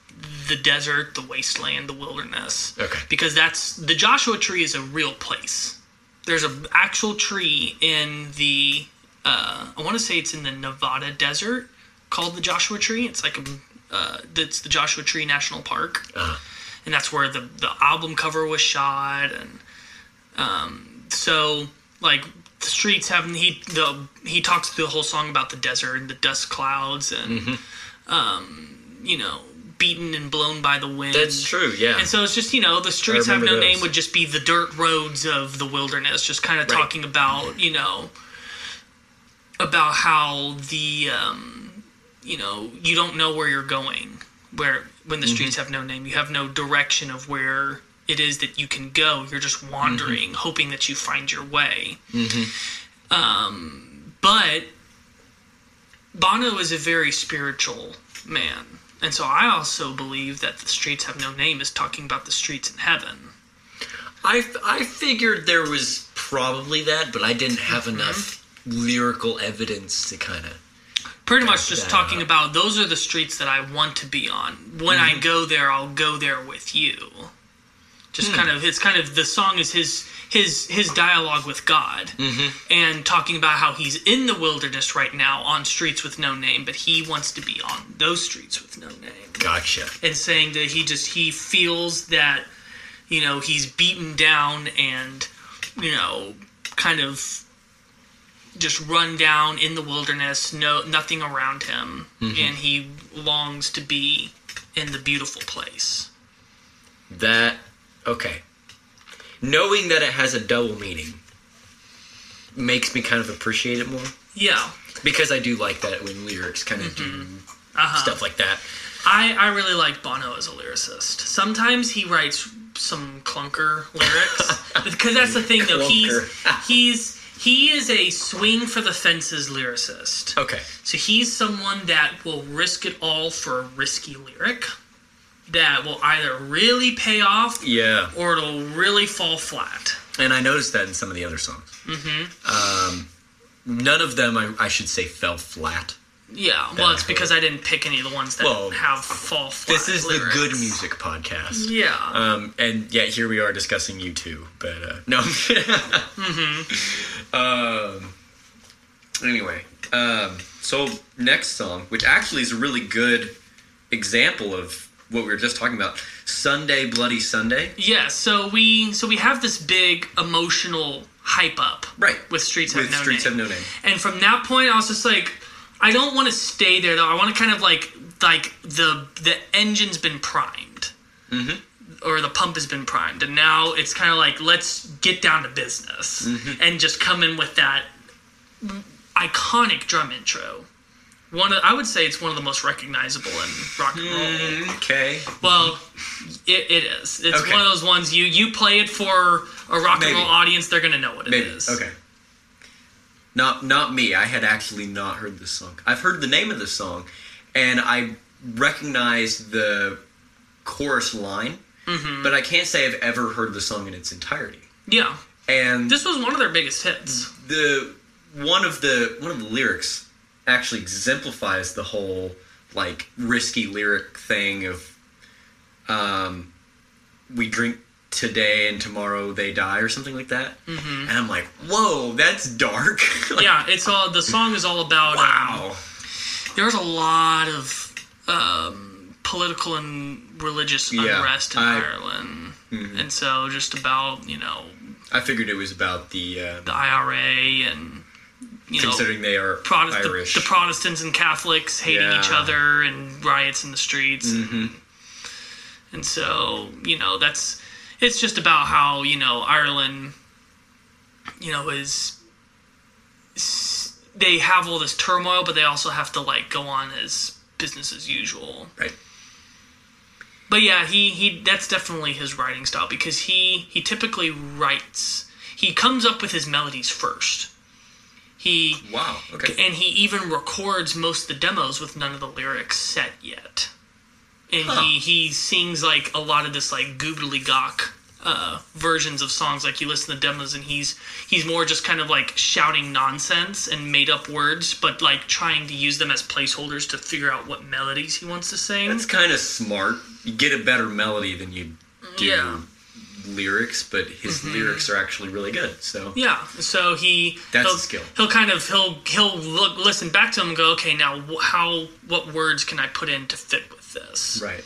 the desert, the wasteland, the wilderness. Okay. Because that's the Joshua tree is a real place. There's an actual tree in the uh, I want to say it's in the Nevada desert called the Joshua tree. It's like a uh, it's the Joshua Tree National Park, Uh-huh. and that's where the the album cover was shot, and um, so like the streets have he the he talks through the whole song about the desert and the dust clouds and um, you know beaten and blown by the wind. That's true. Yeah. And so it's just, you know, the streets have no name would just be the dirt roads of the wilderness, just kind of Right. talking about, you know, about how the, um, you know, you don't know where you're going, where when the streets have no name, you have no direction of where it is that you can go. You're just wandering, hoping that you find your way. Um, but Bono is a very spiritual man. And so I also believe that the streets have no name is talking about the streets in heaven. I, I figured there was probably that, but I didn't have Mm-hmm. enough lyrical evidence to kind of. Pretty much just talking about those are the streets that I want to be on. When I mm-hmm. go there, I'll go there with you. Just hmm. kind of it's kind of the song is his his his dialogue with God mm-hmm. and talking about how he's in the wilderness right now on streets with no name, but he wants to be on those streets with no name. Gotcha. and saying that he just he feels that you know he's beaten down and you know kind of just run down in the wilderness no nothing around him and he longs to be in the beautiful place That. Okay. Knowing that it has a double meaning makes me kind of appreciate it more. yeah Because I do like that when lyrics kind of do uh-huh. stuff like that. I, I really like Bono as a lyricist. Sometimes he writes some clunker lyrics because that's the thing though. He's he's he is a swing for the fences lyricist. Okay. So he's someone that will risk it all for a risky lyric that will either really pay off Yeah. or it'll really fall flat. And I noticed that in some of the other songs. Mm-hmm. Um, none of them, I, I should say, fell flat. Yeah, well, it's because I didn't pick any of the ones that Well, have fall flat. This is lyrics. the good music podcast. Yeah. Um, and yet here we are discussing U2. But uh, no. um, anyway, um, so next song, which actually is a really good example of what we were just talking about, Sunday Bloody Sunday. Yeah, so we so we have this big emotional hype up, Right. With Streets With Have No Streets Name. Have No Name. And from that point, I was just like, I don't want to stay there though. I want to kind of like like the the engine's been primed, Mm-hmm. or the pump has been primed, and now it's kind of like let's get down to business Mm-hmm. and just come in with that iconic drum intro. One, of, I would say it's one of the most recognizable in rock and roll. Okay. Well, it, it is. It's Okay. one of those ones you you play it for a rock Maybe. and roll audience, they're gonna know what it is. Maybe. Okay. Not not me. I had actually not heard this song. I've heard the name of the song, and I recognize the chorus line, Mm-hmm. but I can't say I've ever heard the song in its entirety. Yeah, And this was one of their biggest hits. the one of the one of the lyrics actually exemplifies the whole like risky lyric thing of um we drink today and tomorrow they die or something like that mm-hmm. and i'm like whoa that's dark Like, Yeah, it's all the song is all about. um, wow there was a lot of um, political and religious Yeah, unrest in I- Mm-hmm. Ireland, and so just about you know i figured it was about the uh, the IRA and you know considering they are Protest- the, irish the Protestants and Catholics hating each other and riots in the streets. Mhm. And so, you know, that's it's just about how, you know, Ireland, you know, is they have all this turmoil, but they also have to like go on as business as usual. right But yeah, he he that's definitely his writing style because he he typically writes. He comes up with his melodies first. He wow okay and he even records most of the demos with none of the lyrics set yet. And Huh. he he sings like a lot of this like googly gawk uh, versions of songs. Like you listen to demos, and he's he's more just kind of like shouting nonsense and made up words, but like trying to use them as placeholders to figure out what melodies he wants to sing. That's kind of smart. You get a better melody than you do Yeah. lyrics, but his lyrics are actually really good. So Yeah, so he That's he'll, a skill. He'll kind of he'll he'll look listen back to him and go, okay, now how what words can I put in to fit with this? right,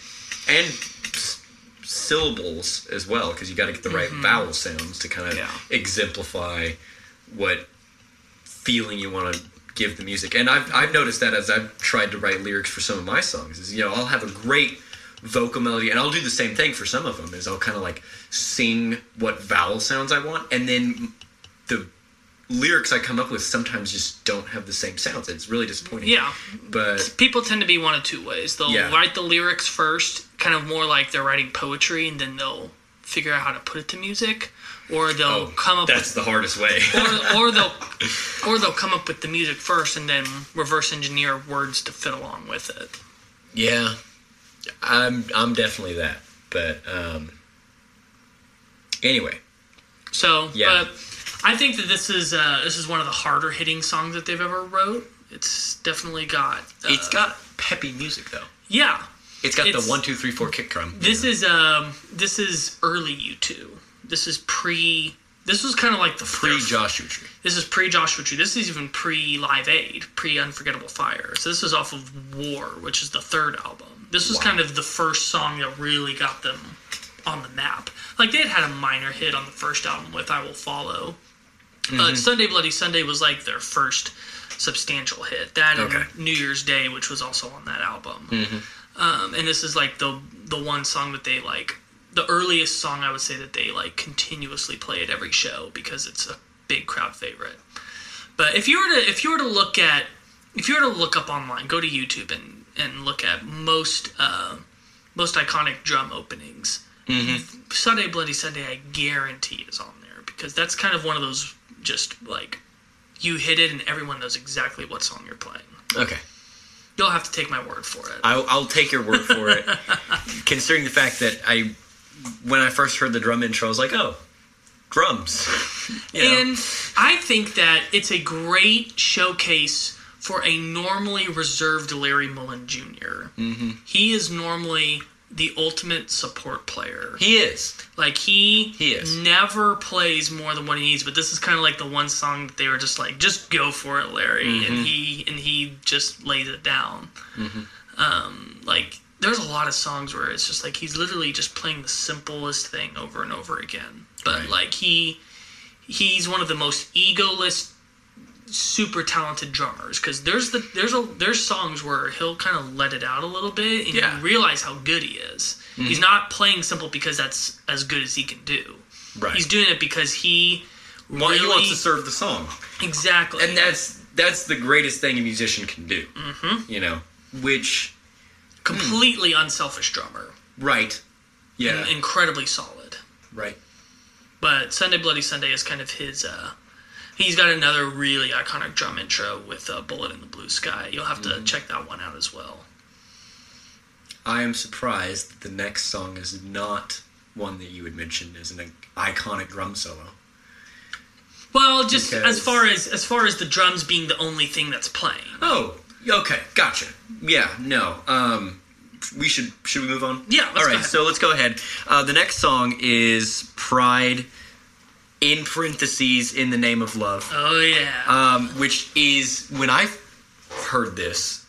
and s- syllables as well, because you got to get the right mm-hmm. vowel sounds to kind of Yeah. exemplify what feeling you want to give the music. And I've I've noticed that as I've tried to write lyrics for some of my songs, is you know I'll have a great vocal melody and I'll do the same thing for some of them is I'll kind of like sing what vowel sounds I want and then the lyrics I come up with sometimes just don't have the same sounds. It's really disappointing. Yeah, But people tend to be one of two ways. They'll Yeah. write the lyrics first, kind of more like they're writing poetry, and then they'll figure out how to put it to music, or they'll oh, come up that's the hardest way. or, or they'll or they'll come up with the music first and then reverse engineer words to fit along with it. yeah. I'm I'm definitely that. But um anyway, So, Yeah. but I think that this is uh, this is one of the harder hitting songs that they've ever wrote. It's definitely got. Uh, it's got peppy music though. yeah. It's got It's- the one two three four kick drum. This is um this is early U2. This is pre. This was kind of like the pre Joshua Tree. This is pre Joshua Tree. This is even pre Live Aid, pre Unforgettable Fire. So this is off of War, which is the third album. This was Wow. kind of the first song that really got them on the map. Like they had had a minor hit on the first album with "I Will Follow," Mm-hmm. but Sunday Bloody Sunday was like their first substantial hit. That Okay. New Year's Day, which was also on that album. Um, and this is like the the one song that they like the earliest song I would say that they like continuously play at every show because it's a big crowd favorite. But if you were to if you were to look at if you were to look up online, go to YouTube and and look at most uh, most iconic drum openings. Sunday Bloody Sunday, I guarantee is on there because that's kind of one of those just like you hit it and everyone knows exactly what song you're playing. Okay. You'll have to take my word for it. I'll, I'll take your word for it. Considering the fact that I, when I first heard the drum intro, I was like, oh, drums. You know? And I think that it's a great showcase for a normally reserved Larry Mullen junior Mm-hmm. He is normally the ultimate support player. he is. Like he, He is. never plays more than what he needs. But this is kind of like the one song that they were just like, just go for it, Larry, Mm-hmm. and he and he just lays it down. Um, like there's a lot of songs where it's just like he's literally just playing the simplest thing over and over again. But Right. like he he's one of the most egoless super talented drummers because there's the there's a there's songs where he'll kind of let it out a little bit and Yeah. Mm-hmm. you realize how good he is he's not playing simple because that's as good as he can do Right. he's doing it because he Well, really he wants to serve the song. exactly And that's that's the greatest thing a musician can do. Mm-hmm. You know, which completely unselfish drummer right, yeah, and incredibly solid right. but Sunday Bloody Sunday is kind of his. uh He's got another really iconic drum intro with uh, "Bullet in the Blue Sky." You'll have to Mm-hmm. check that one out as well. I am surprised that the next song is not one that you would mention as an iconic drum solo. Well, just Because- as far as as far as the drums being the only thing that's playing. Oh, okay, gotcha. Yeah, no. Um, we should should we move on? Yeah, let's All ahead. so let's go ahead. Uh, the next song is "Pride," in parentheses, in the name of love, Oh yeah. um, which is when I heard this,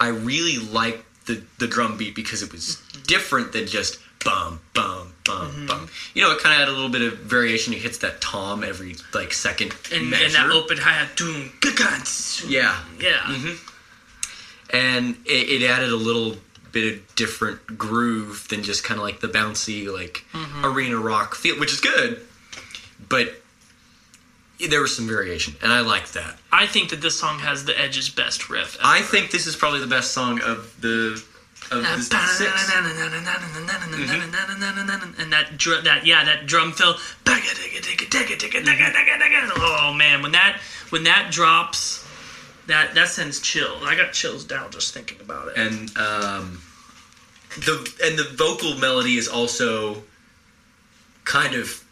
I really liked the the drum beat because it was different than just bum bum bum Mm-hmm. bum. You know, it kind of had a little bit of variation. It hits that tom every like second and, measure. and that open hi hat, doom, yeah, Yeah. and it, it added a little bit of different groove than just kind of like the bouncy like Mm-hmm. arena rock feel, which is good, but there was some variation, and I liked that. I think that this song has the Edge's best riff. Ever. I think this is probably the best song of the of the six. And that drum, that yeah, that drum fill. Oh man, when that when that drops, that that sends chills. I got chills down just thinking about it. and um, the and the vocal melody is also kind of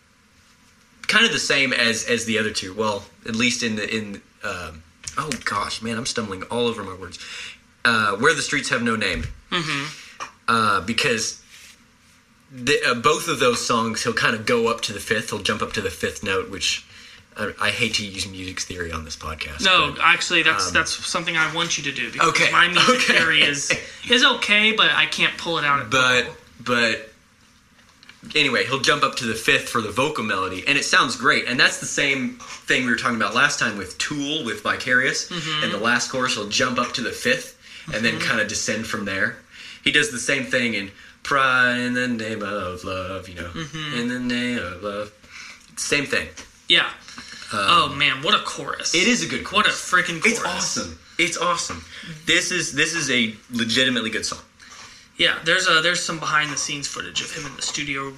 kind of the same as as the other two. Well, at least in the in um, oh gosh, man, I'm stumbling all over my words. Uh, Where the streets have no name, mm-hmm. uh, because the, uh, both of those songs, he'll kind of go up to the fifth. He'll jump up to the fifth note, which I, I hate to use music theory on this podcast. No, but- actually, that's that's something I want you to do because Okay, my music okay. theory is is okay, but I can't pull it out. But but anyway he'll jump up to the fifth for the vocal melody and it sounds great. And that's the same thing we were talking about last time with tool with vicarious. Mm-hmm. And the last chorus he'll jump up to the fifth and then mm-hmm. kind of descend from there. He does the same thing in pride in the name of love you know. Mm-hmm. In the name of love. Same thing. Yeah. Um, oh man, what a chorus! it is a good What a freaking chorus! it's awesome. It's awesome. This is this is a legitimately good song Yeah, there's a there's some behind the scenes footage of him in the studio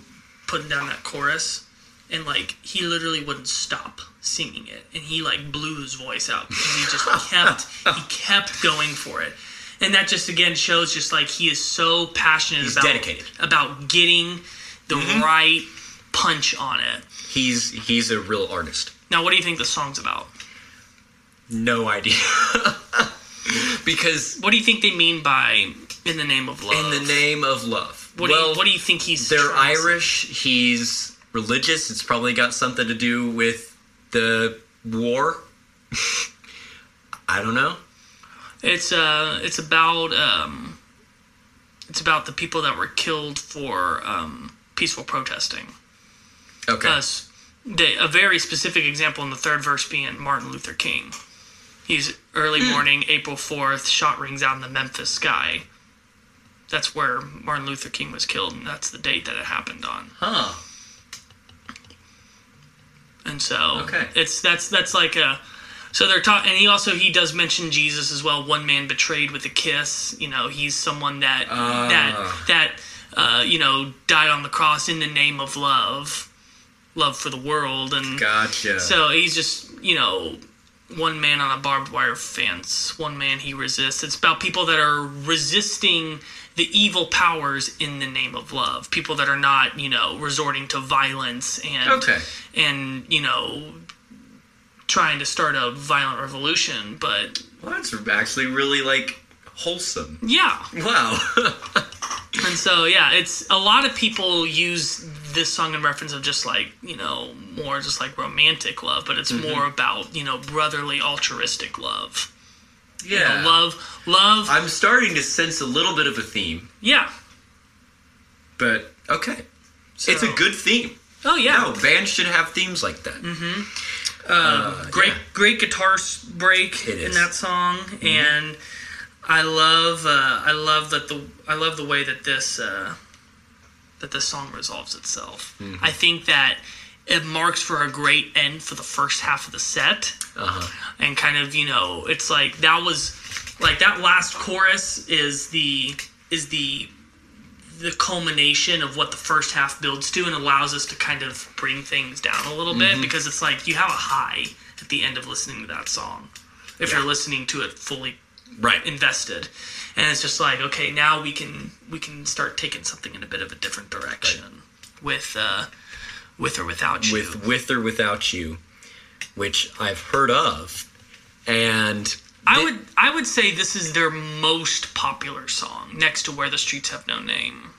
putting down that chorus, and like he literally wouldn't stop singing it, and he like blew his voice out because he just kept he kept going for it, and that just again shows just like he is so passionate He's about dedicated. about getting the mm-hmm. right punch on it. he's he's a real artist Now, what do you think the song's about? No idea. because What do you think they mean by "in the name of love"? in the name of love. what do well, you what do you think he's? they're trying to? Irish. He's religious. It's probably got something to do with the war. I don't know. It's uh, it's about um, it's about the people that were killed for um, peaceful protesting. Okay. Uh, they, a very specific example in the third verse being Martin Luther King. He's early Hmm. morning, April fourth. Shot rings out in the Memphis sky. That's where Martin Luther King was killed, and that's the date that it happened on. huh. And so Okay. it's that's that's like a so they're taught, and he also he does mention Jesus as well one man betrayed with a kiss you know he's someone that Ah. that that uh, you know died on the cross in the name of love love for the world and Gotcha. so he's just you know one man on a barbed wire fence one man he resists it's about people that are resisting the evil powers in the name of love people that are not you know resorting to violence and Okay. and you know trying to start a violent revolution but well, that's actually really like wholesome. yeah Wow. and so yeah it's a lot of people use this song in reference of just like you know more just like romantic love but it's mm-hmm. more about you know brotherly altruistic love You know, yeah. love love I'm starting to sense a little bit of a theme, yeah but okay. it's a good theme. oh yeah No, bands should have themes like that. Mm-hmm. Uh, uh, great yeah. great great guitar break in that song mm-hmm. and i love uh, i love that the i love the way that this uh, that this song resolves itself mm-hmm. i think that it marks for a great end for the first half of the set Uh-huh. and kind of you know it's like that was like that last chorus is the is the the culmination of what the first half builds to and allows us to kind of bring things down a little bit because it's like you have a high at the end of listening to that song if Yeah. you're listening to it fully Right. invested and it's just like okay now we can we can start taking something in a bit of a different direction with uh with or without you with with or without you, which I've heard of, and I thi- would I would say this is their most popular song next to Where the Streets Have No Name.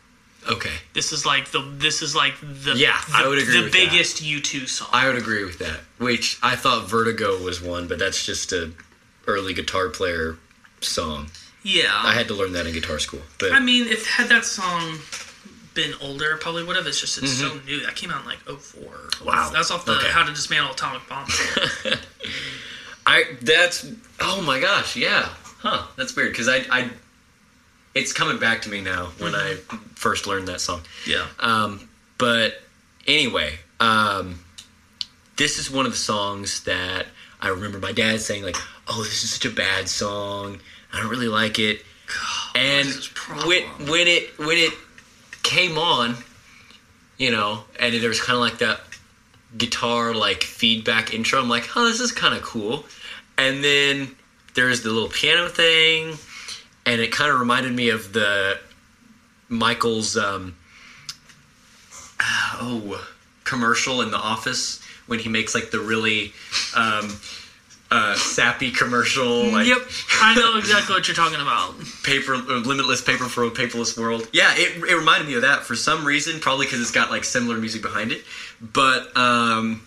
okay, This is like the this is like the Yeah, the, I would agree the with biggest U2 song. I would agree with that. Which I thought Vertigo was one, but that's just a early guitar player song. yeah. I had to learn that in guitar school. But I mean, if had that song been older, probably would have. It's just it's so new. That came out in like 04. Mm-hmm. Wow. That's off the Okay. How to Dismantle Atomic Bomb. I that's oh my gosh, yeah, huh? That's weird because I I it's coming back to me now when I first learned that song. yeah. Um, but anyway, um, this is one of the songs that I remember my dad saying like, "Oh, this is such a bad song. I don't really like it." God, and when when it when it came on, you know, and there was kind of like that guitar like feedback intro. I'm like, "Oh, this is kind of cool." And then there's the little piano thing, and it kind of reminded me of the Michael's um, oh commercial in The Office when he makes like the really um, uh, sappy commercial, like yep, I know exactly what you're talking about. paper, uh, limitless paper for a paperless world. Yeah, it, it reminded me of that for some reason, probably because it's got like similar music behind it. But um,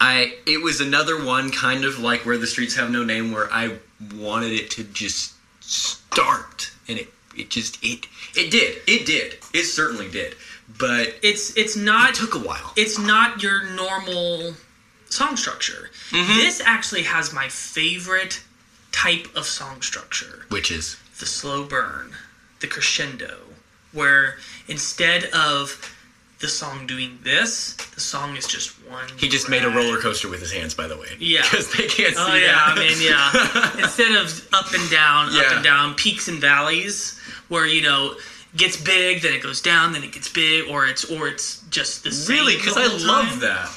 I, it was another one kind of like where the streets have no name, where I wanted it to just start, and it, it just it, it did, it did, it certainly did. But It's it's not it took a while. it's not your normal song structure. Mm-hmm. This actually has my favorite type of song structure. Which is the slow burn, the crescendo, where instead of the song doing this, the song is just one. he just made a roller coaster with his hands, by the way. Yeah. because they can't see Oh yeah, that. I mean yeah. Instead of up and down, up and down, peaks and valleys, where you know gets big, then it goes down, then it gets big, or it's or it's just the same. really, because I whole love time. that.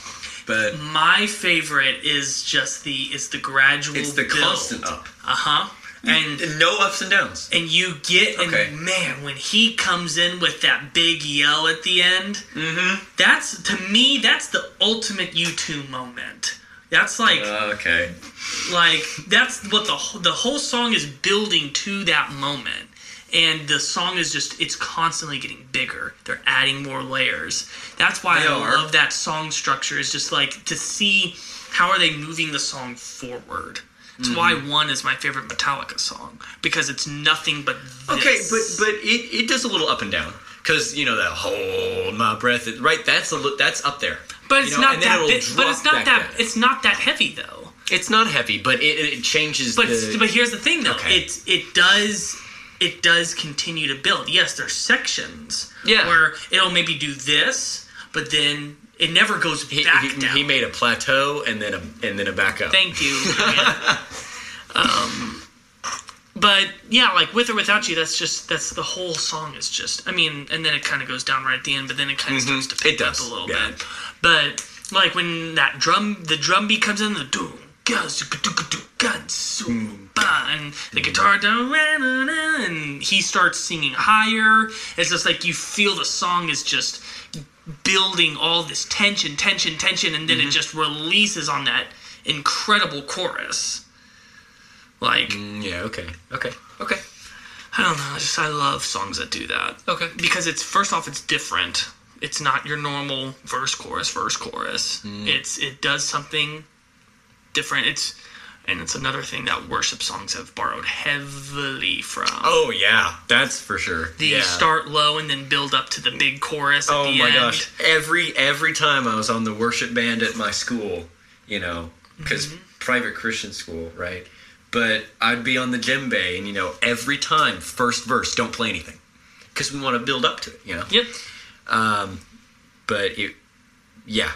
But My favorite is just the is the gradual. it's the build. constant up, Uh huh. And and no ups and downs. and you get Okay. and man when he comes in with that big yell at the end Mm-hmm. that's to me that's the ultimate u2 moment that's like Okay. like that's what the the whole song is building to that moment and the song is just it's constantly getting bigger they're adding more layers that's why They i are. love that song structure is just like to see how are they moving the song forward it's why Mm-hmm. one is my favorite metallica song because it's nothing but Okay, but but it, it does a little up and down because you know that hold my breath, right? That's a that's up there. But You it's know, not that. but it's not that. down. It's not that heavy though. It's not heavy, but it, it changes. But the, but here's the thing though. Okay. It it does it does continue to build. Yes, there's sections. Yeah. Where it'll maybe do this, but then it never goes he, back he, down. he made a plateau and then a and then a back up. Thank you. Um, but yeah, like with or without you, that's just that's the whole song is just. I mean, and then it kind of goes down right at the end, but then it kind of starts to It pick does, up a little yeah. bit. But like when that drum, the drum beat comes in, the doom, guns, guns, and the guitar down, and he starts singing higher. It's just like you feel the song is just building all this tension, tension, tension, and then it just releases on that incredible chorus. Like Mm, yeah. Okay. Okay. Okay. I don't know, I just I love songs that do that. Okay. Because it's first off it's different. It's not your normal verse chorus verse chorus. It's it does something different. It's and it's another thing that worship songs have borrowed heavily from. Oh yeah, that's for sure. the yeah. start low and then build up to the big chorus at Oh the my end. gosh! Every every time I was on the worship band at my school, you know, because Mm-hmm. private Christian school, right? But I'd be on the djembe, and you know, every time first verse, don't play anything, because we want to build up to it, you know. Yep. Um, but it, yeah,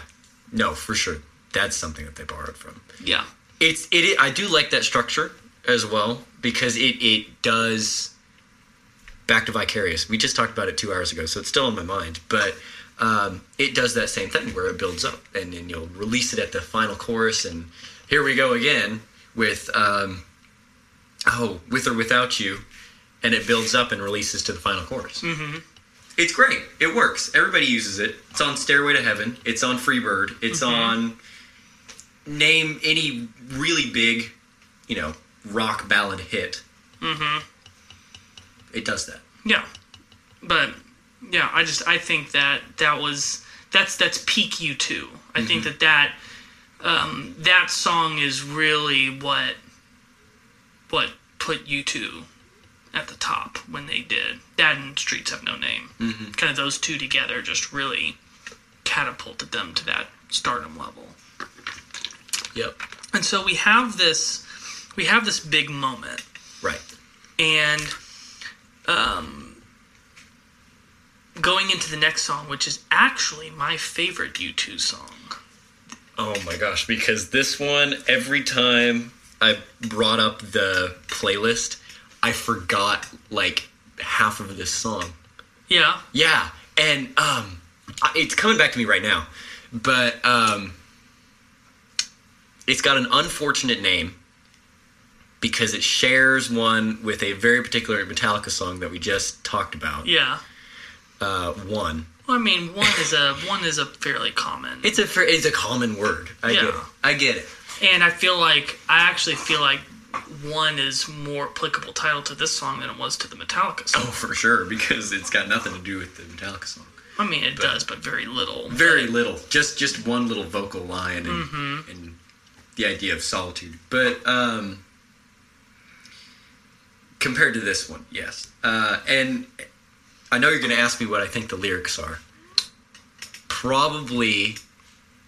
no, for sure, that's something that they borrowed from. Yeah. It's it. I do like that structure as well because it it does back to vicarious. We just talked about it two hours ago, so it's still in my mind. But um, it does that same thing where it builds up, and then you'll release it at the final chorus, and here we go again with um, oh, with or without you, and it builds up and releases to the final chorus. Mm-hmm. It's great. It works. Everybody uses it. It's on Stairway to Heaven. It's on Freebird. It's on name any really big, you know, rock ballad hit. Mm-hmm. It does that. Yeah, but yeah, I just I think that that was that's that's peak U2. I think that that um, that song is really what what put U2 at the top when they did that and Streets Have No Name. Mm-hmm. Kind of those two together just really catapulted them to that stardom level. Yep. And so we have this we have this big moment Right. and um, going into the next song, which is actually my favorite U2 song. Oh my gosh, because this one, every time I brought up the playlist, I forgot like half of this song. Yeah, Yeah, and um, it's coming back to me right now, but um, it's got an unfortunate name because it shares one with a very particular Metallica song that we just talked about. yeah, Uh, one, Well, I mean, one is a one is a fairly common, It's a it's a common word. I get Yeah. it. I get it. and I feel like I actually feel like one is more applicable title to this song than it was to the Metallica song. Oh, for sure, because it's got nothing to do with the Metallica song. I mean, it does, but very little. Very But- little. Just just one little vocal line and Mm-hmm. and the idea of solitude. But um compared to this one, yes. Uh and I know you're going to ask me what I think the lyrics are. Probably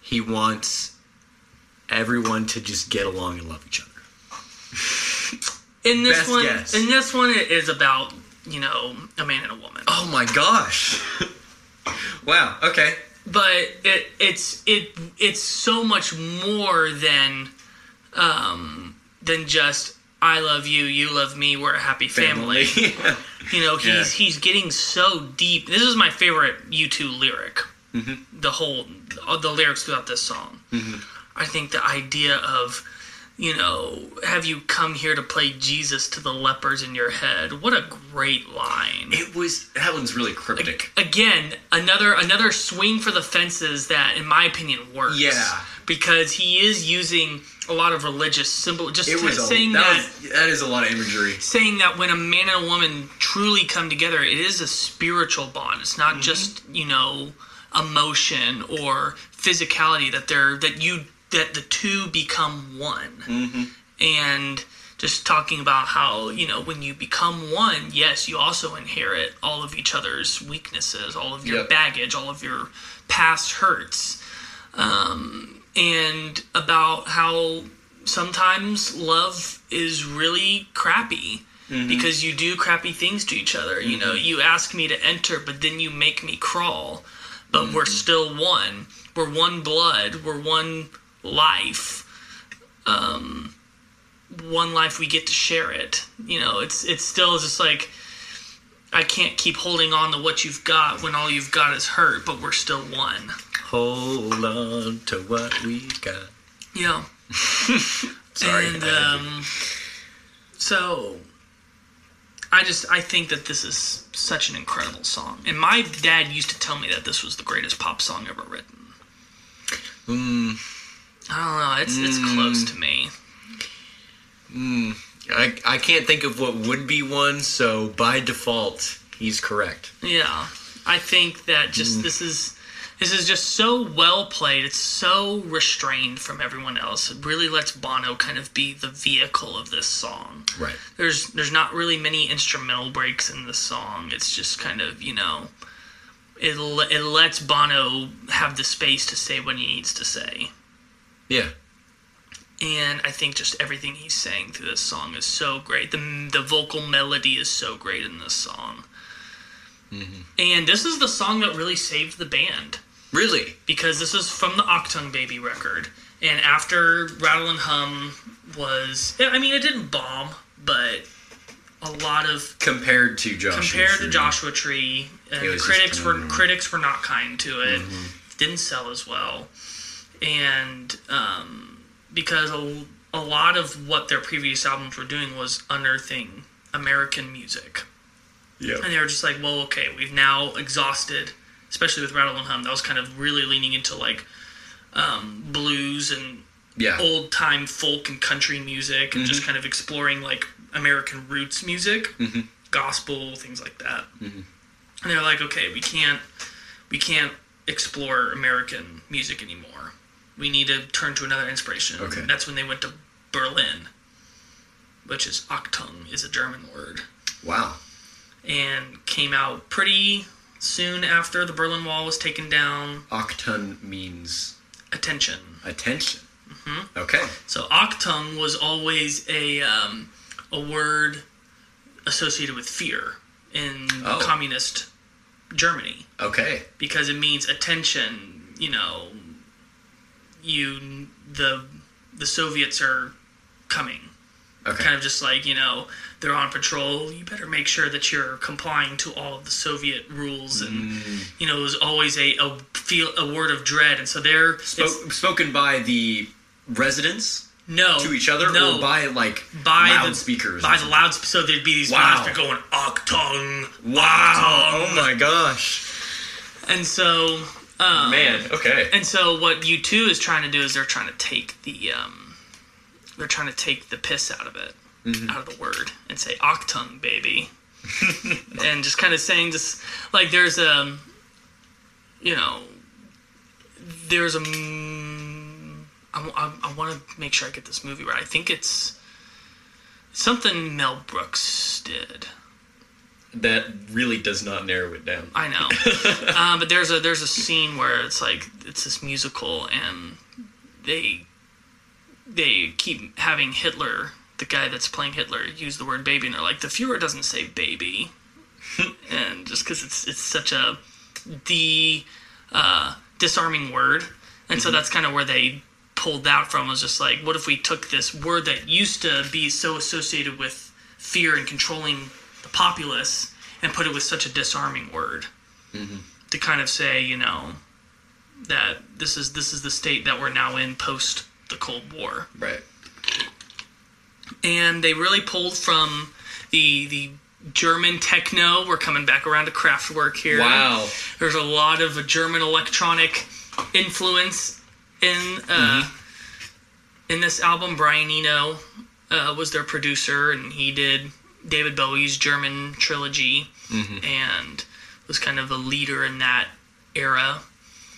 he wants everyone to just get along and love each other. In this Best one, guess. in this one, it is about you know a man and a woman. Oh my gosh. wow. Okay. But it it's it it's so much more than um than just I love you, you love me, we're a happy family. yeah. You know, he's Yeah. he's getting so deep. This is my favorite U2 lyric. Mm-hmm. The whole the lyrics throughout this song. I think the idea of you know, have you come here to play Jesus to the lepers in your head? What a great line It was that one's really cryptic. again another another swing for the fences that in my opinion works Yeah. because he is using a lot of religious symbol just It was a, saying that, that, was, that is a lot of imagery. saying that when a man and a woman truly come together it is a spiritual bond it's Mm-hmm. not just you know emotion or physicality that they're that you that the two become one. Mm-hmm. and just talking about how you know when you become one yes you also inherit all of each other's weaknesses all of your Yep. baggage all of your past hurts. Um, and about how sometimes love is really crappy because you do crappy things to each other. You know you ask me to enter but then you make me crawl. But we're still one. We're one blood. We're one life um, one life we get to share it. You know it's it's still just like i can't keep holding on to what you've got when all you've got is hurt but we're still one. Hold on to what we got. yeah. Sorry. and I had to- um, so i just i think that this is such an incredible song. And my dad used to tell me that this was the greatest pop song ever written. Mm, i don't know it's it's close to me hmm. I, I can't think of what would be one, so by default, he's correct. Yeah, I think that just hmm. this is this is just so well played. It's so restrained from everyone else. It really lets Bono kind of be the vehicle of this song. Right. There's there's not really many instrumental breaks in the song. It's just kind of you know. It, it lets Bono have the space to say what he needs to say. Yeah. And I think just everything he's saying through this song is so great. The, the vocal melody is so great in this song. And this is the song that really saved the band Really? because this is from the Achtung Baby record. And after Rattle and Hum was, I mean, it didn't bomb, but a lot of Compared to Joshua. compared to Tree. Joshua Tree, and the critics were critics were not kind to it. Mm-hmm. Didn't sell as well, and um, because a, a lot of what their previous albums were doing was unearthing American music, Yeah. and they were just like, well, okay, we've now exhausted, especially with Rattle and Hum. That was kind of really leaning into like um, blues and Yeah. old time folk and country music and just kind of exploring like American roots music, gospel things like that. And they're like, okay, we can't we can't explore American music anymore. We need to turn to another inspiration. Okay. That's when they went to Berlin, which is Achtung is a German word, Wow. and came out pretty soon after the Berlin Wall was taken down. Achtung means Attention. attention. Mm-hmm. Okay. So Achtung was always a um, a word associated with fear in Oh. communist Germany Okay. because it means attention. You know, you the the Soviets are coming. Okay. Kind of just like you know they're on patrol. You better make sure that you're complying to all of the Soviet rules, and Mm. you know it was always a, a feel a word of dread. And so they're Spoke, spoken by the residents no to each other no, or by like by loudspeakers? the by the loudspeakers. So there'd be these Wow. loudspeakers going Achtung, Wow. Oh my gosh. And so, um, Man, okay. and so what U2 is trying to do is they're trying to take the um, they're trying to take the piss out of it, Mm-hmm. out of the word, and say Achtung baby, and just kind of saying just like there's a, you know, there's a. mm, I, I, I want to make sure I get this movie right. I think it's something Mel Brooks did. That really does not narrow it down. I know, um, but there's a there's a scene where it's like it's this musical, and they they keep having Hitler, the guy that's playing Hitler, use the word baby, and they're like, the Fuhrer doesn't say baby, and just because it's it's such a de uh, disarming word, and so that's kind of where they pulled that from. Was just like, what if we took this word that used to be so associated with fear and controlling the populace and put it with such a disarming word to kind of say, you know, that this is this is the state that we're now in post the Cold War Right. and they really pulled from the the German techno. We're coming back around to Kraftwerk here. Wow. There's a lot of German electronic influence in uh, in this album. Brian Eno uh, was their producer, and he did David Bowie's German trilogy, mm-hmm. and was kind of a leader in that era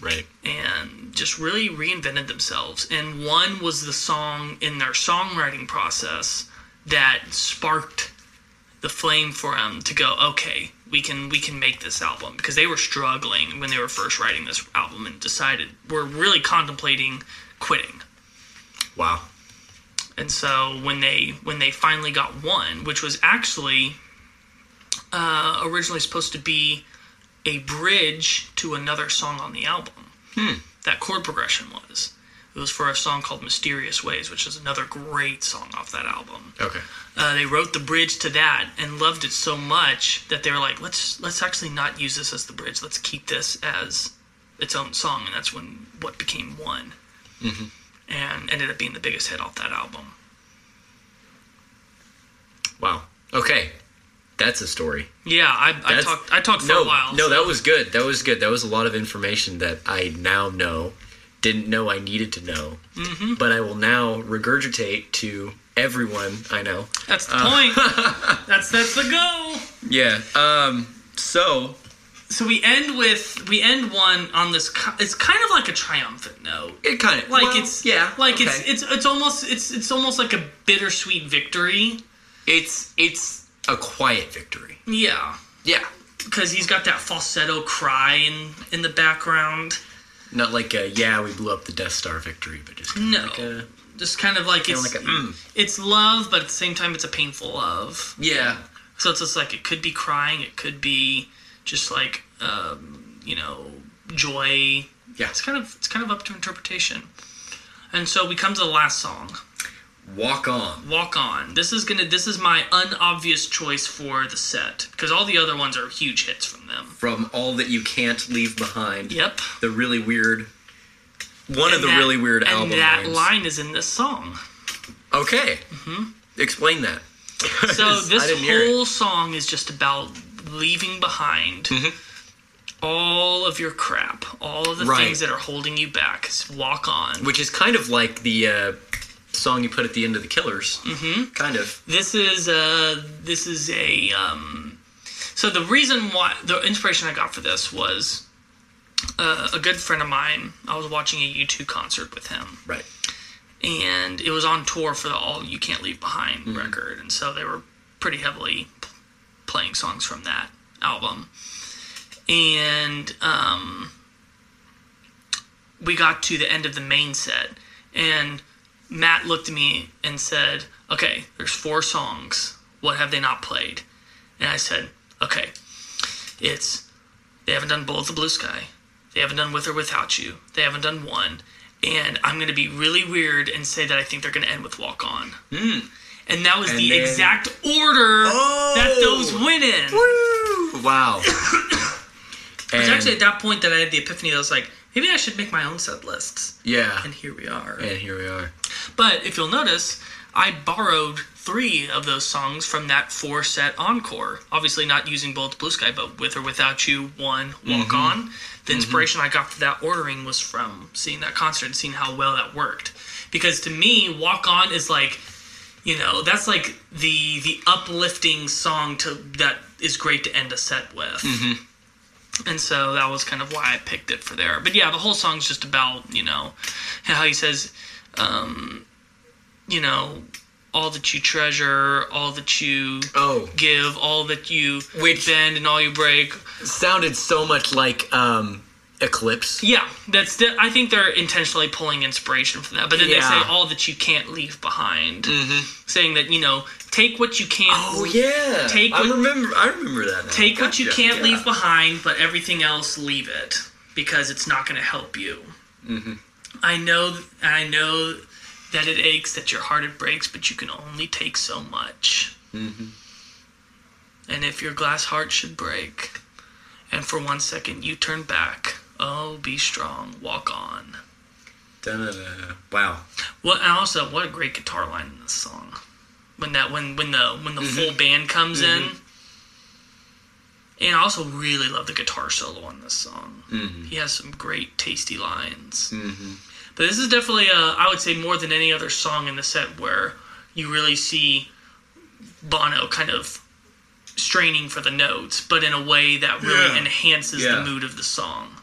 Right. and just really reinvented themselves. And one was the song in their songwriting process that sparked the flame for them to go, okay, we can we can make this album because they were struggling when they were first writing this album and decided we're really contemplating quitting. Wow. And so when they when they finally got one, which was actually uh, originally supposed to be a bridge to another song on the album, that chord progression was. It was for a song called "Mysterious Ways," which is another great song off that album. Okay. Uh, they wrote the bridge to that and loved it so much that they were like, "Let's let's actually not use this as the bridge. Let's keep this as its own song." And that's when what became one, and ended up being the biggest hit off that album. Wow. Okay. That's a story. Yeah, I, I talked. I talked for no, a while. No, so- that was good. That was good. That was a lot of information that I now know, didn't know I needed to know, mm-hmm. but I will now regurgitate to everyone I know. That's the uh, point. that's that's the goal. Yeah. Um. So. So we end with we end one on this. It's kind of like a triumphant note. It kind of Like it's yeah. Like it's okay. it's it's almost it's it's almost like a bittersweet victory. it's it's a quiet victory. Yeah, Yeah. because he's got that falsetto cry in in the background. Not like a yeah we blew up the Death Star victory, but just No. like a Just kind of like it's like a mm. it's love, but at the same time it's a painful love. yeah. So it's just like it could be crying, it could be just like um, you know joy. Yeah. It's kind of it's kind of up to interpretation. And so we come to the last song, Walk on. "Walk On." This is gonna this is my unobvious choice for the set because all the other ones are huge hits from them. From all that you can't leave behind. Yep. The really weird. One of the that- really weird and album that lines. line is in this song. Okay. Mm-hmm. Explain that. So this didn't hear it. whole song is just about leaving behind all of your crap, all of the Right. things that are holding you back. Walk on. which is kind of like the uh, song you put at the end of the Killers. Mm-hmm. Kind of. This is uh this is a um so the reason why the inspiration I got for this was uh, a good friend of mine. I was watching a U2 concert with him. Right. and it was on tour for the All You Can't Leave Behind Mm-hmm. record, and so they were pretty heavily playing songs from that album. And um, we got to the end of the main set, and Matt looked at me and said, "Okay, there's four songs. What have they not played?" And I said, "Okay, it's they haven't done Bullet the Blue Sky. They haven't done With or Without You. They haven't done one. And I'm going to be really weird and say that I think they're going to end with Walk On. And that was And the then- exact order that oh! those went in. Woo! Wow. It was actually at that point that I had the epiphany that I was like, maybe I should make my own set lists. yeah. And here we are. And here we are. But if you'll notice, I borrowed three of those songs from that four set encore. Obviously, not using Bullet Blue Sky, but With or Without You, One, Walk mm-hmm. On. The mm-hmm. inspiration I got for that ordering was from seeing that concert and seeing how well that worked. Because to me, Walk On is like, you know, that's like the the uplifting song to that is great to end a set with. And so that was kind of why I picked it for there. But yeah, the whole song's just about, you know, how he says, um, you know, all that you treasure, all that you Oh, give, all that you Which- bend and all you break. sounded so much like um, Eclipse. Yeah, that's. The, I think they're intentionally pulling inspiration from that. But then they say all that you can't leave behind, saying that you know, take what you can't. Oh yeah, Take What, I remember. I remember that. Now. Take what you can't yeah. leave behind, but everything else leave it because it's not going to help you. Mm-hmm. I know, I know that it aches, that your heart it breaks, but you can only take so much. Mm-hmm. And if your glass heart should break, and for one second you turn back, oh, be strong, walk on. Dun-dun-dun. Wow. What and also what a great guitar line in this song. When that when when the when the full mm-hmm. band comes mm-hmm. in. And I also really love the guitar solo on this song. Mm-hmm. He has some great tasty lines. But this is definitely a, I would say more than any other song in the set where you really see Bono kind of straining for the notes, but in a way that really Yeah. enhances Yeah. the mood of the song.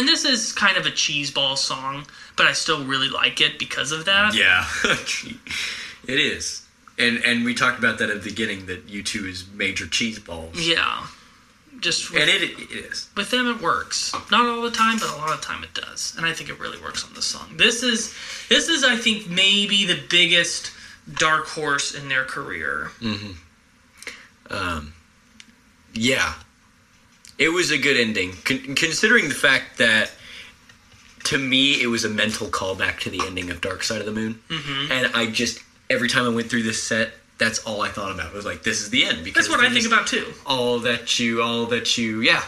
And this is kind of a cheeseball song, but I still really like it because of that. Yeah, it is. And and we talked about that at the beginning that U2 is major cheeseballs. Yeah. Just with, And it, it is. with them it works. Not all the time, but a lot of time it does. And I think it really works on this song. This is this is I think maybe the biggest dark horse in their career. Mhm. Um Yeah. It was a good ending, Con- considering the fact that to me it was a mental callback to the ending of Dark Side of the Moon, mm-hmm. and I just every time I went through this set, that's all I thought about. It was like, this is the end. Because That's what I think about too. All that you, all that you, yeah,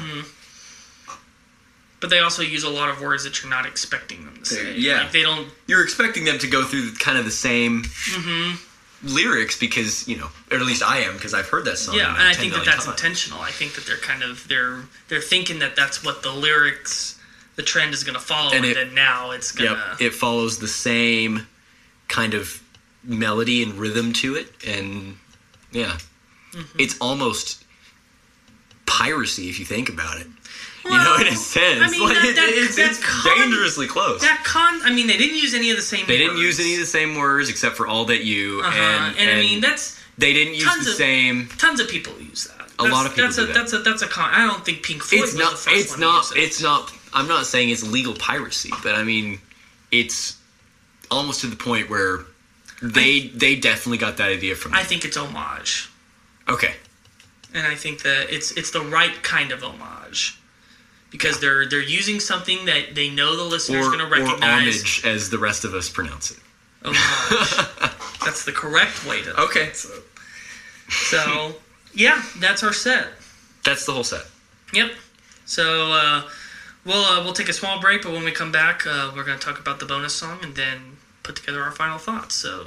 But they also use a lot of words that you're not expecting them to say. yeah. Like they don't you're expecting them to go through kind of the same lyrics because you know, or at least I am because I've heard that song. Yeah, and I think that that's times. intentional. I think that they're kind of they're they're thinking that that's what the lyrics the trend is going to follow And and, it- then now it's going Yep, it follows the same kind of melody and rhythm to it, and yeah, Mm-hmm. it's almost piracy if you think about it. You know, in a sense, I mean, like that- it- that- it's, that it's con- dangerously close. that con I mean they didn't use any of the same they didn't use words. any of the same words except for all that you uh-huh. and, and, I mean that's they didn't use the of- same. tons of people use that. A lot of people that's do a, that. That's a that's a con. I don't think Pink Floyd It's was not. the first It's not. to use it. It's not. I'm not saying it's legal piracy, but I mean, it's almost to the point where they they definitely got that idea from. I think it's homage, okay. and I think that it's it's the right kind of homage because they're they're using something that they know the listener's going to recognize. or homage, as the rest of us pronounce it. Homage. that's the correct way to. Okay. So yeah, that's our set. That's the whole set. Yep. So uh, we'll uh, we'll take a small break, but when we come back, uh, we're going to talk about the bonus song and then put together our final thoughts. So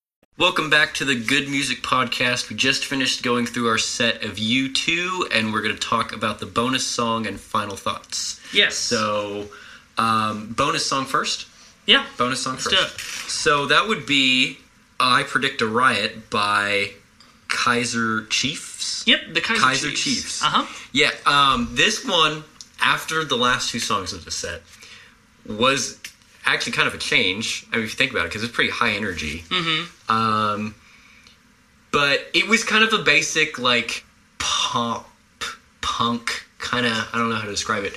Welcome back to the Good Music Podcast. We just finished going through our set of U2, and we're going to talk about the bonus song and final thoughts. yes. So, um, bonus song first. yeah. Bonus song first. So that would be "I Predict a Riot" by Kaiser Chiefs. Yep. The Kaiser, Kaiser Chiefs. Chiefs. Uh huh. Yeah, um, this one after the last two songs of the set was actually kind of a change. I mean, if you think about it, because it's pretty high energy. Mm-hmm. Um, but it was kind of a basic like pop punk kind of. I don't know how to describe it.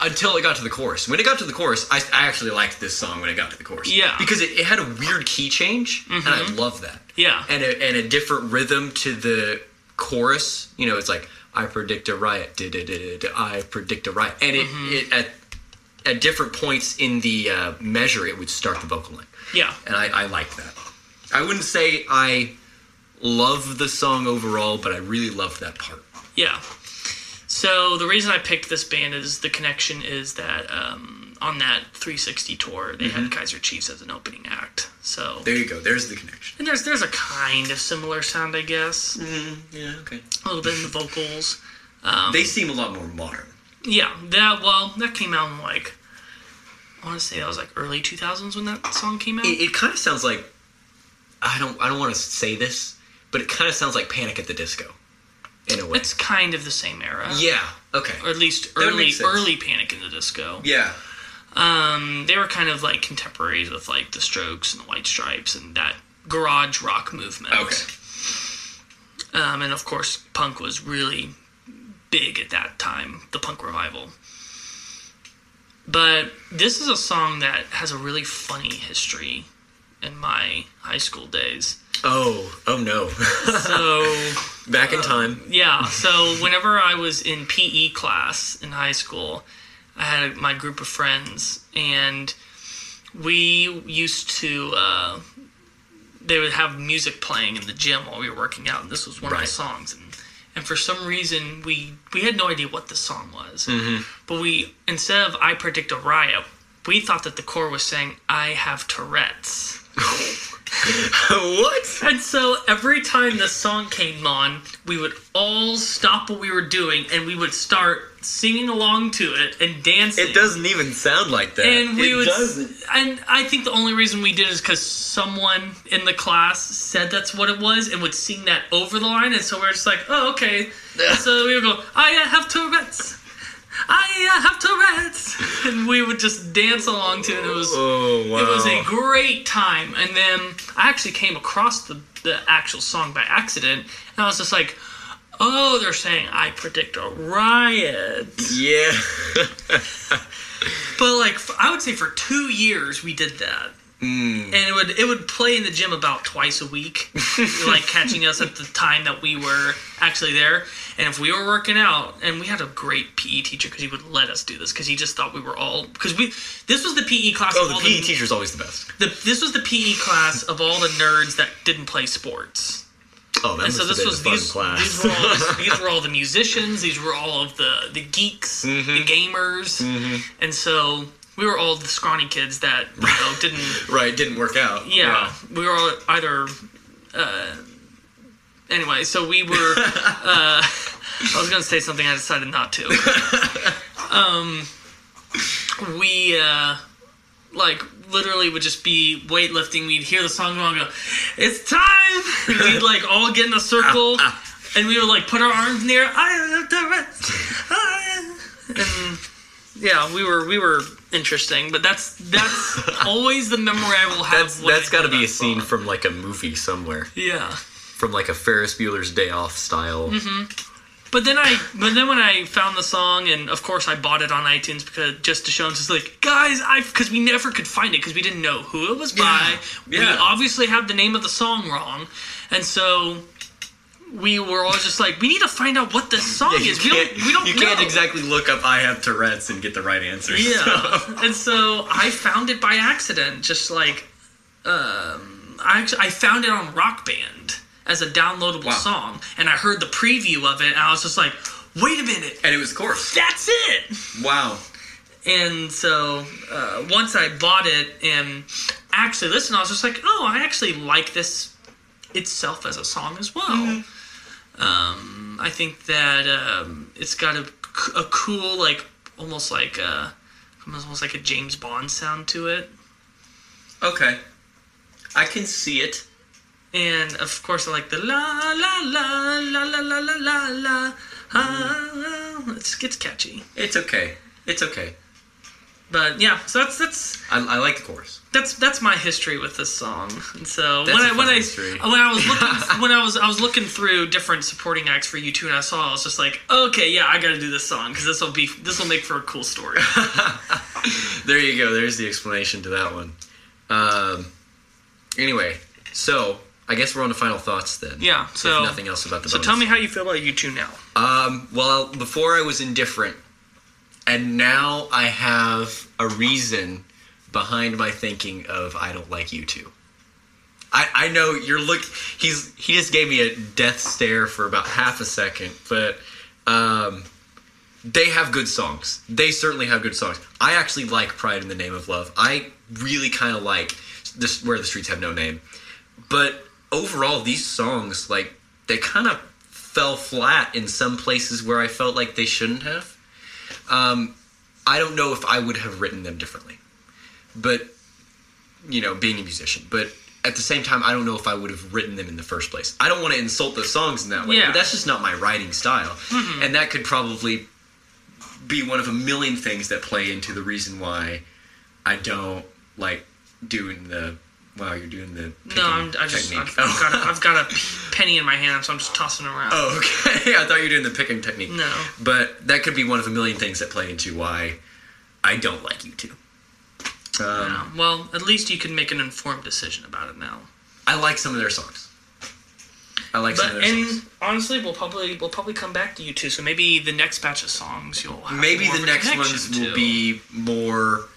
until it got to the chorus. When it got to the chorus, I, I actually liked this song when it got to the chorus. Yeah. because it, it had a weird key change, and I love that. Yeah. and a, and a different rhythm to the chorus. You know, it's like I predict a riot. I predict a riot, and it, it at at different points in the uh, measure, it would start the vocal line, Yeah. and I, I like that. I wouldn't say I love the song overall, but I really loved that part. Yeah. So the reason I picked this band is the connection is that um, on that 360 tour they had Kaiser Chiefs as an opening act. So There you go. There's the connection. and there's there's a kind of similar sound, I guess, Yeah. Okay. a little bit in the vocals. They seem a lot more modern. Yeah, that well that came out in like I want to say that was like early 2000s when that song came out. It, it kind of sounds like I don't I don't want to say this, but it kind of sounds like Panic at the Disco, in a way. it's kind of the same era. yeah. Okay. Or at least early early Panic in the Disco. Yeah. Um, they were kind of like contemporaries with like the Strokes and the White Stripes and that garage rock movement. Okay. Um, and of course, punk was really big at that time, the punk revival. But this is a song that has a really funny history in my high school days. Oh. Oh no. So, Back in time. yeah, so whenever I was in PE class in high school, I had my group of friends, and we used to. Uh, they would have music playing in the gym while we were working out, and this was one of Right. the songs. And, and for some reason, we we had no idea what the song was, Mm-hmm. but we instead of "I predict a riot," we thought that the core was saying "I have Tourette's." what? And so every time this song came on, we would all stop what we were doing and we would start singing along to it and dancing. It doesn't even sound like that. And we it would, doesn't. and I think the only reason we did is because someone in the class said that's what it was and would sing that over the line, and so we are just like, oh okay. so we would go, I have Tourette's, I uh, have Tourette's, and we would just dance along to it. It was Oh wow. it was a great time. And then I actually came across the, the actual song by accident. And I was just like, oh, they're saying I predict a riot. yeah. But like, I would say for two years we did that. Hmm. And it would it would play in the gym about twice a week, like catching us at the time that we were actually there. And if we were working out, and we had a great PE teacher because he would let us do this because he just thought we were all because we this was the PE class. oh, of the PE teacher's always the best. the, this was the PE class of all the nerds that didn't play sports. Oh, that And so this was a fun these, class. these were all these were all the musicians, these were all of the the geeks, Mm-hmm. the gamers, and so we were all the scrawny kids that you know didn't. right, didn't work out. Yeah, we were all either. Uh, anyway, so we were. Uh, I was gonna say something, I decided not to. Um, we uh, like literally would just be weightlifting. We'd hear the song go and go, "It's time!" And we'd like all get in a circle, and we would like put our arms near. the air. I have the rest. I- And yeah, we were we were interesting, but that's that's always the memory I will have. That's that's got to be a scene from like a movie somewhere, yeah. From like a Ferris Bueller's Day Off style. Mm-hmm. But then I, but then when I found the song, and of course I bought it on iTunes because just to show them, just like guys, I because we never could find it because we didn't know who it was by. We yeah. obviously had the name of the song wrong, and so we were all just like, we need to find out what this song you is. We don't, we don't you know. can't exactly look up "I have Tourette's" and get the right answer. Yeah, and so I found it by accident, just like um, I actually I found it on Rock Band as a downloadable Wow. song, and I heard the preview of it, and I was just like, wait a minute, and it was, course. that's it. Wow. And so uh, once I bought it and actually listened, I was just like, oh, I actually like this itself as a song as well. Um, I think that um, it's got a, a cool, like almost like a almost like a James Bond sound to it. Okay. I can see it. And of course, I like the la la la la la la la la la. Ah, it's, it's catchy. It's okay. It's okay. But yeah, so that's that's I, I like the chorus. that's that's my history with this song. And so That's when I when I history. when I was looking when I was I was looking through different supporting acts for U2, and I saw I was just like, okay, yeah, I got to do this song because this will be this will make for a cool story. There you go. There's the explanation to that one. Um, anyway, so I guess we're on to final thoughts then. Yeah. So nothing else about the. so bonus. tell me how you feel about U2 now. Um, well, before I was indifferent, and now I have a reason behind my thinking of I don't like U2. I, I know you're look. He's he just gave me a death stare for about half a second, but um, they have good songs. They certainly have good songs. I actually like Pride in the Name of Love. I really kind of like this Where the Streets Have No Name, but overall, these songs like they kind of fell flat in some places where I felt like they shouldn't have. Um, I don't know if I would have written them differently, but you know, being a musician, but at the same time, I don't know if I would have written them in the first place. I don't want to insult the songs in that way, Yeah. but that's just not my writing style, and that could probably be one of a million things that play into the reason why I don't like doing the. Wow, you're doing the No, I'm, picking I just technique. I've, I've got a, I've got a penny in my hand, so I'm just tossing it around. Oh, okay. I thought you were doing the picking technique. No. But that could be one of a million things that play into why I don't like U2. Um. Well, at least you can make an informed decision about it now. I like some of their songs. I like some of their songs. and songs. honestly, we'll probably we'll probably come back to U2. So maybe the next batch of songs you'll have Maybe the next ones will be more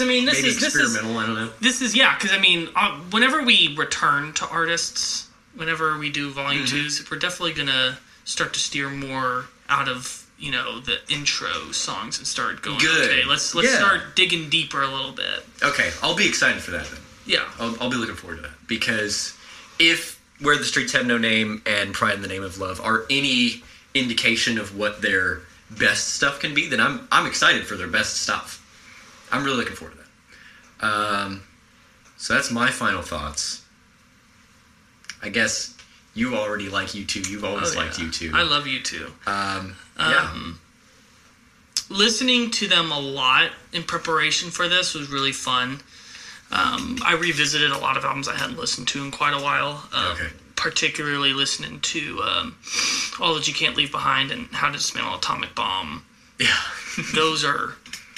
I mean, this maybe is this is. I don't know. this is yeah. Because I mean, uh, whenever we return to artists, whenever we do volume Mm-hmm. twos, we're definitely gonna start to steer more out of you know the intro songs and start going. Good. Okay, let's let's Yeah. start digging deeper a little bit. Okay, I'll be excited for that then. Yeah. I'll, I'll be looking forward to that because if Where the Streets Have No Name and Pride in the Name of Love are any indication of what their best stuff can be, then I'm I'm excited for their best stuff. I'm really looking forward to that. Um, so that's my final thoughts. I guess you already like U2. You've always Oh, liked yeah. U2. I love you too. um, yeah. listening to them a lot in preparation for this was really fun. Um, I revisited a lot of albums I hadn't listened to in quite a while. Um, Okay. Particularly listening to um, All That You Can't Leave Behind and How to Dismantle an Atomic Bomb. yeah. Those are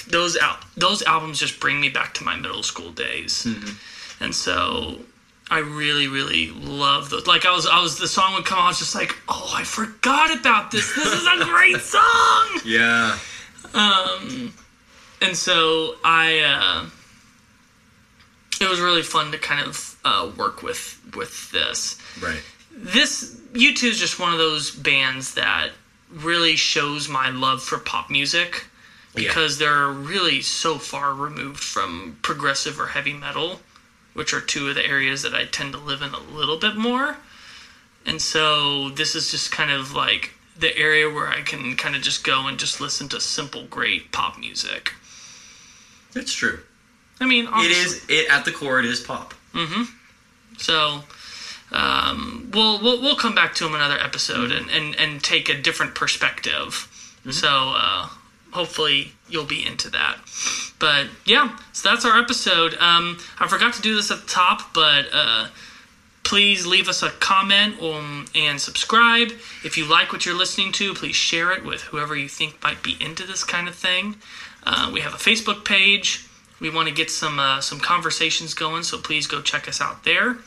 those al- those albums just bring me back to my middle school days, and so I really really love those. Like I was I was the song would come on, I was just like, oh, I forgot about this. This is a great song. yeah. Um, and so I, uh, it was really fun to kind of uh, work with with this. Right. This U2 is just one of those bands that really shows my love for pop music because they're really so far removed from progressive or heavy metal, which are two of the areas that I tend to live in a little bit more. And so this is just kind of like the area where I can kind of just go and just listen to simple, great pop music. It's true. I mean, It honestly, is. It at the core. It is pop. Mm-hmm. So um, we'll, we'll we'll come back to them another episode and, and, and take a different perspective. So uh, hopefully you'll be into that. But yeah, so that's our episode. Um, I forgot to do this at the top, but uh, please leave us a comment um, and subscribe. If you like what you're listening to, please share it with whoever you think might be into this kind of thing. Uh, we have a Facebook page. We want to get some uh, some conversations going, so please go check us out there.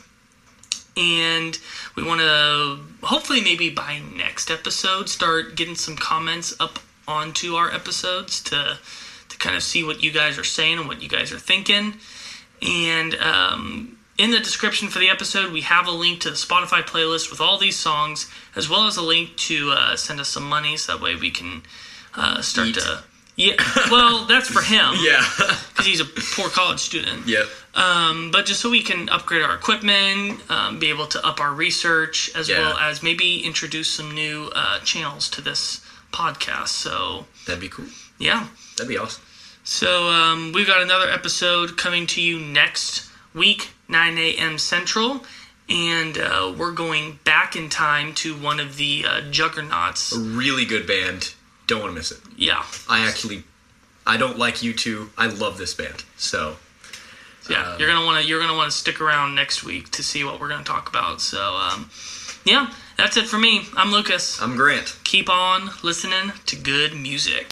And we want to hopefully maybe by next episode start getting some comments up onto our episodes to to kind of see what you guys are saying and what you guys are thinking. And um, in the description for the episode, we have a link to the Spotify playlist with all these songs, as well as a link to uh, send us some money, so that way we can uh, start Eat. to. Yeah, well, that's for him. Yeah. because he's a poor college student. yep. But just so we can upgrade our equipment, um, be able to up our research, as Yeah. well as maybe introduce some new uh, channels to this podcast. So that'd be cool. Yeah, that'd be awesome. So um, we've got another episode coming to you next week, 9 a.m. Central, and uh, we're going back in time to one of the uh, Juggernauts. A really good band. Don't want to miss it. Yeah. I actually, I don't like U2. I love this band. So. Yeah, um, you're gonna want to you're gonna want to stick around next week to see what we're gonna talk about. So, um, yeah. That's it for me. I'm Lucas. I'm Grant. Keep on listening to good music.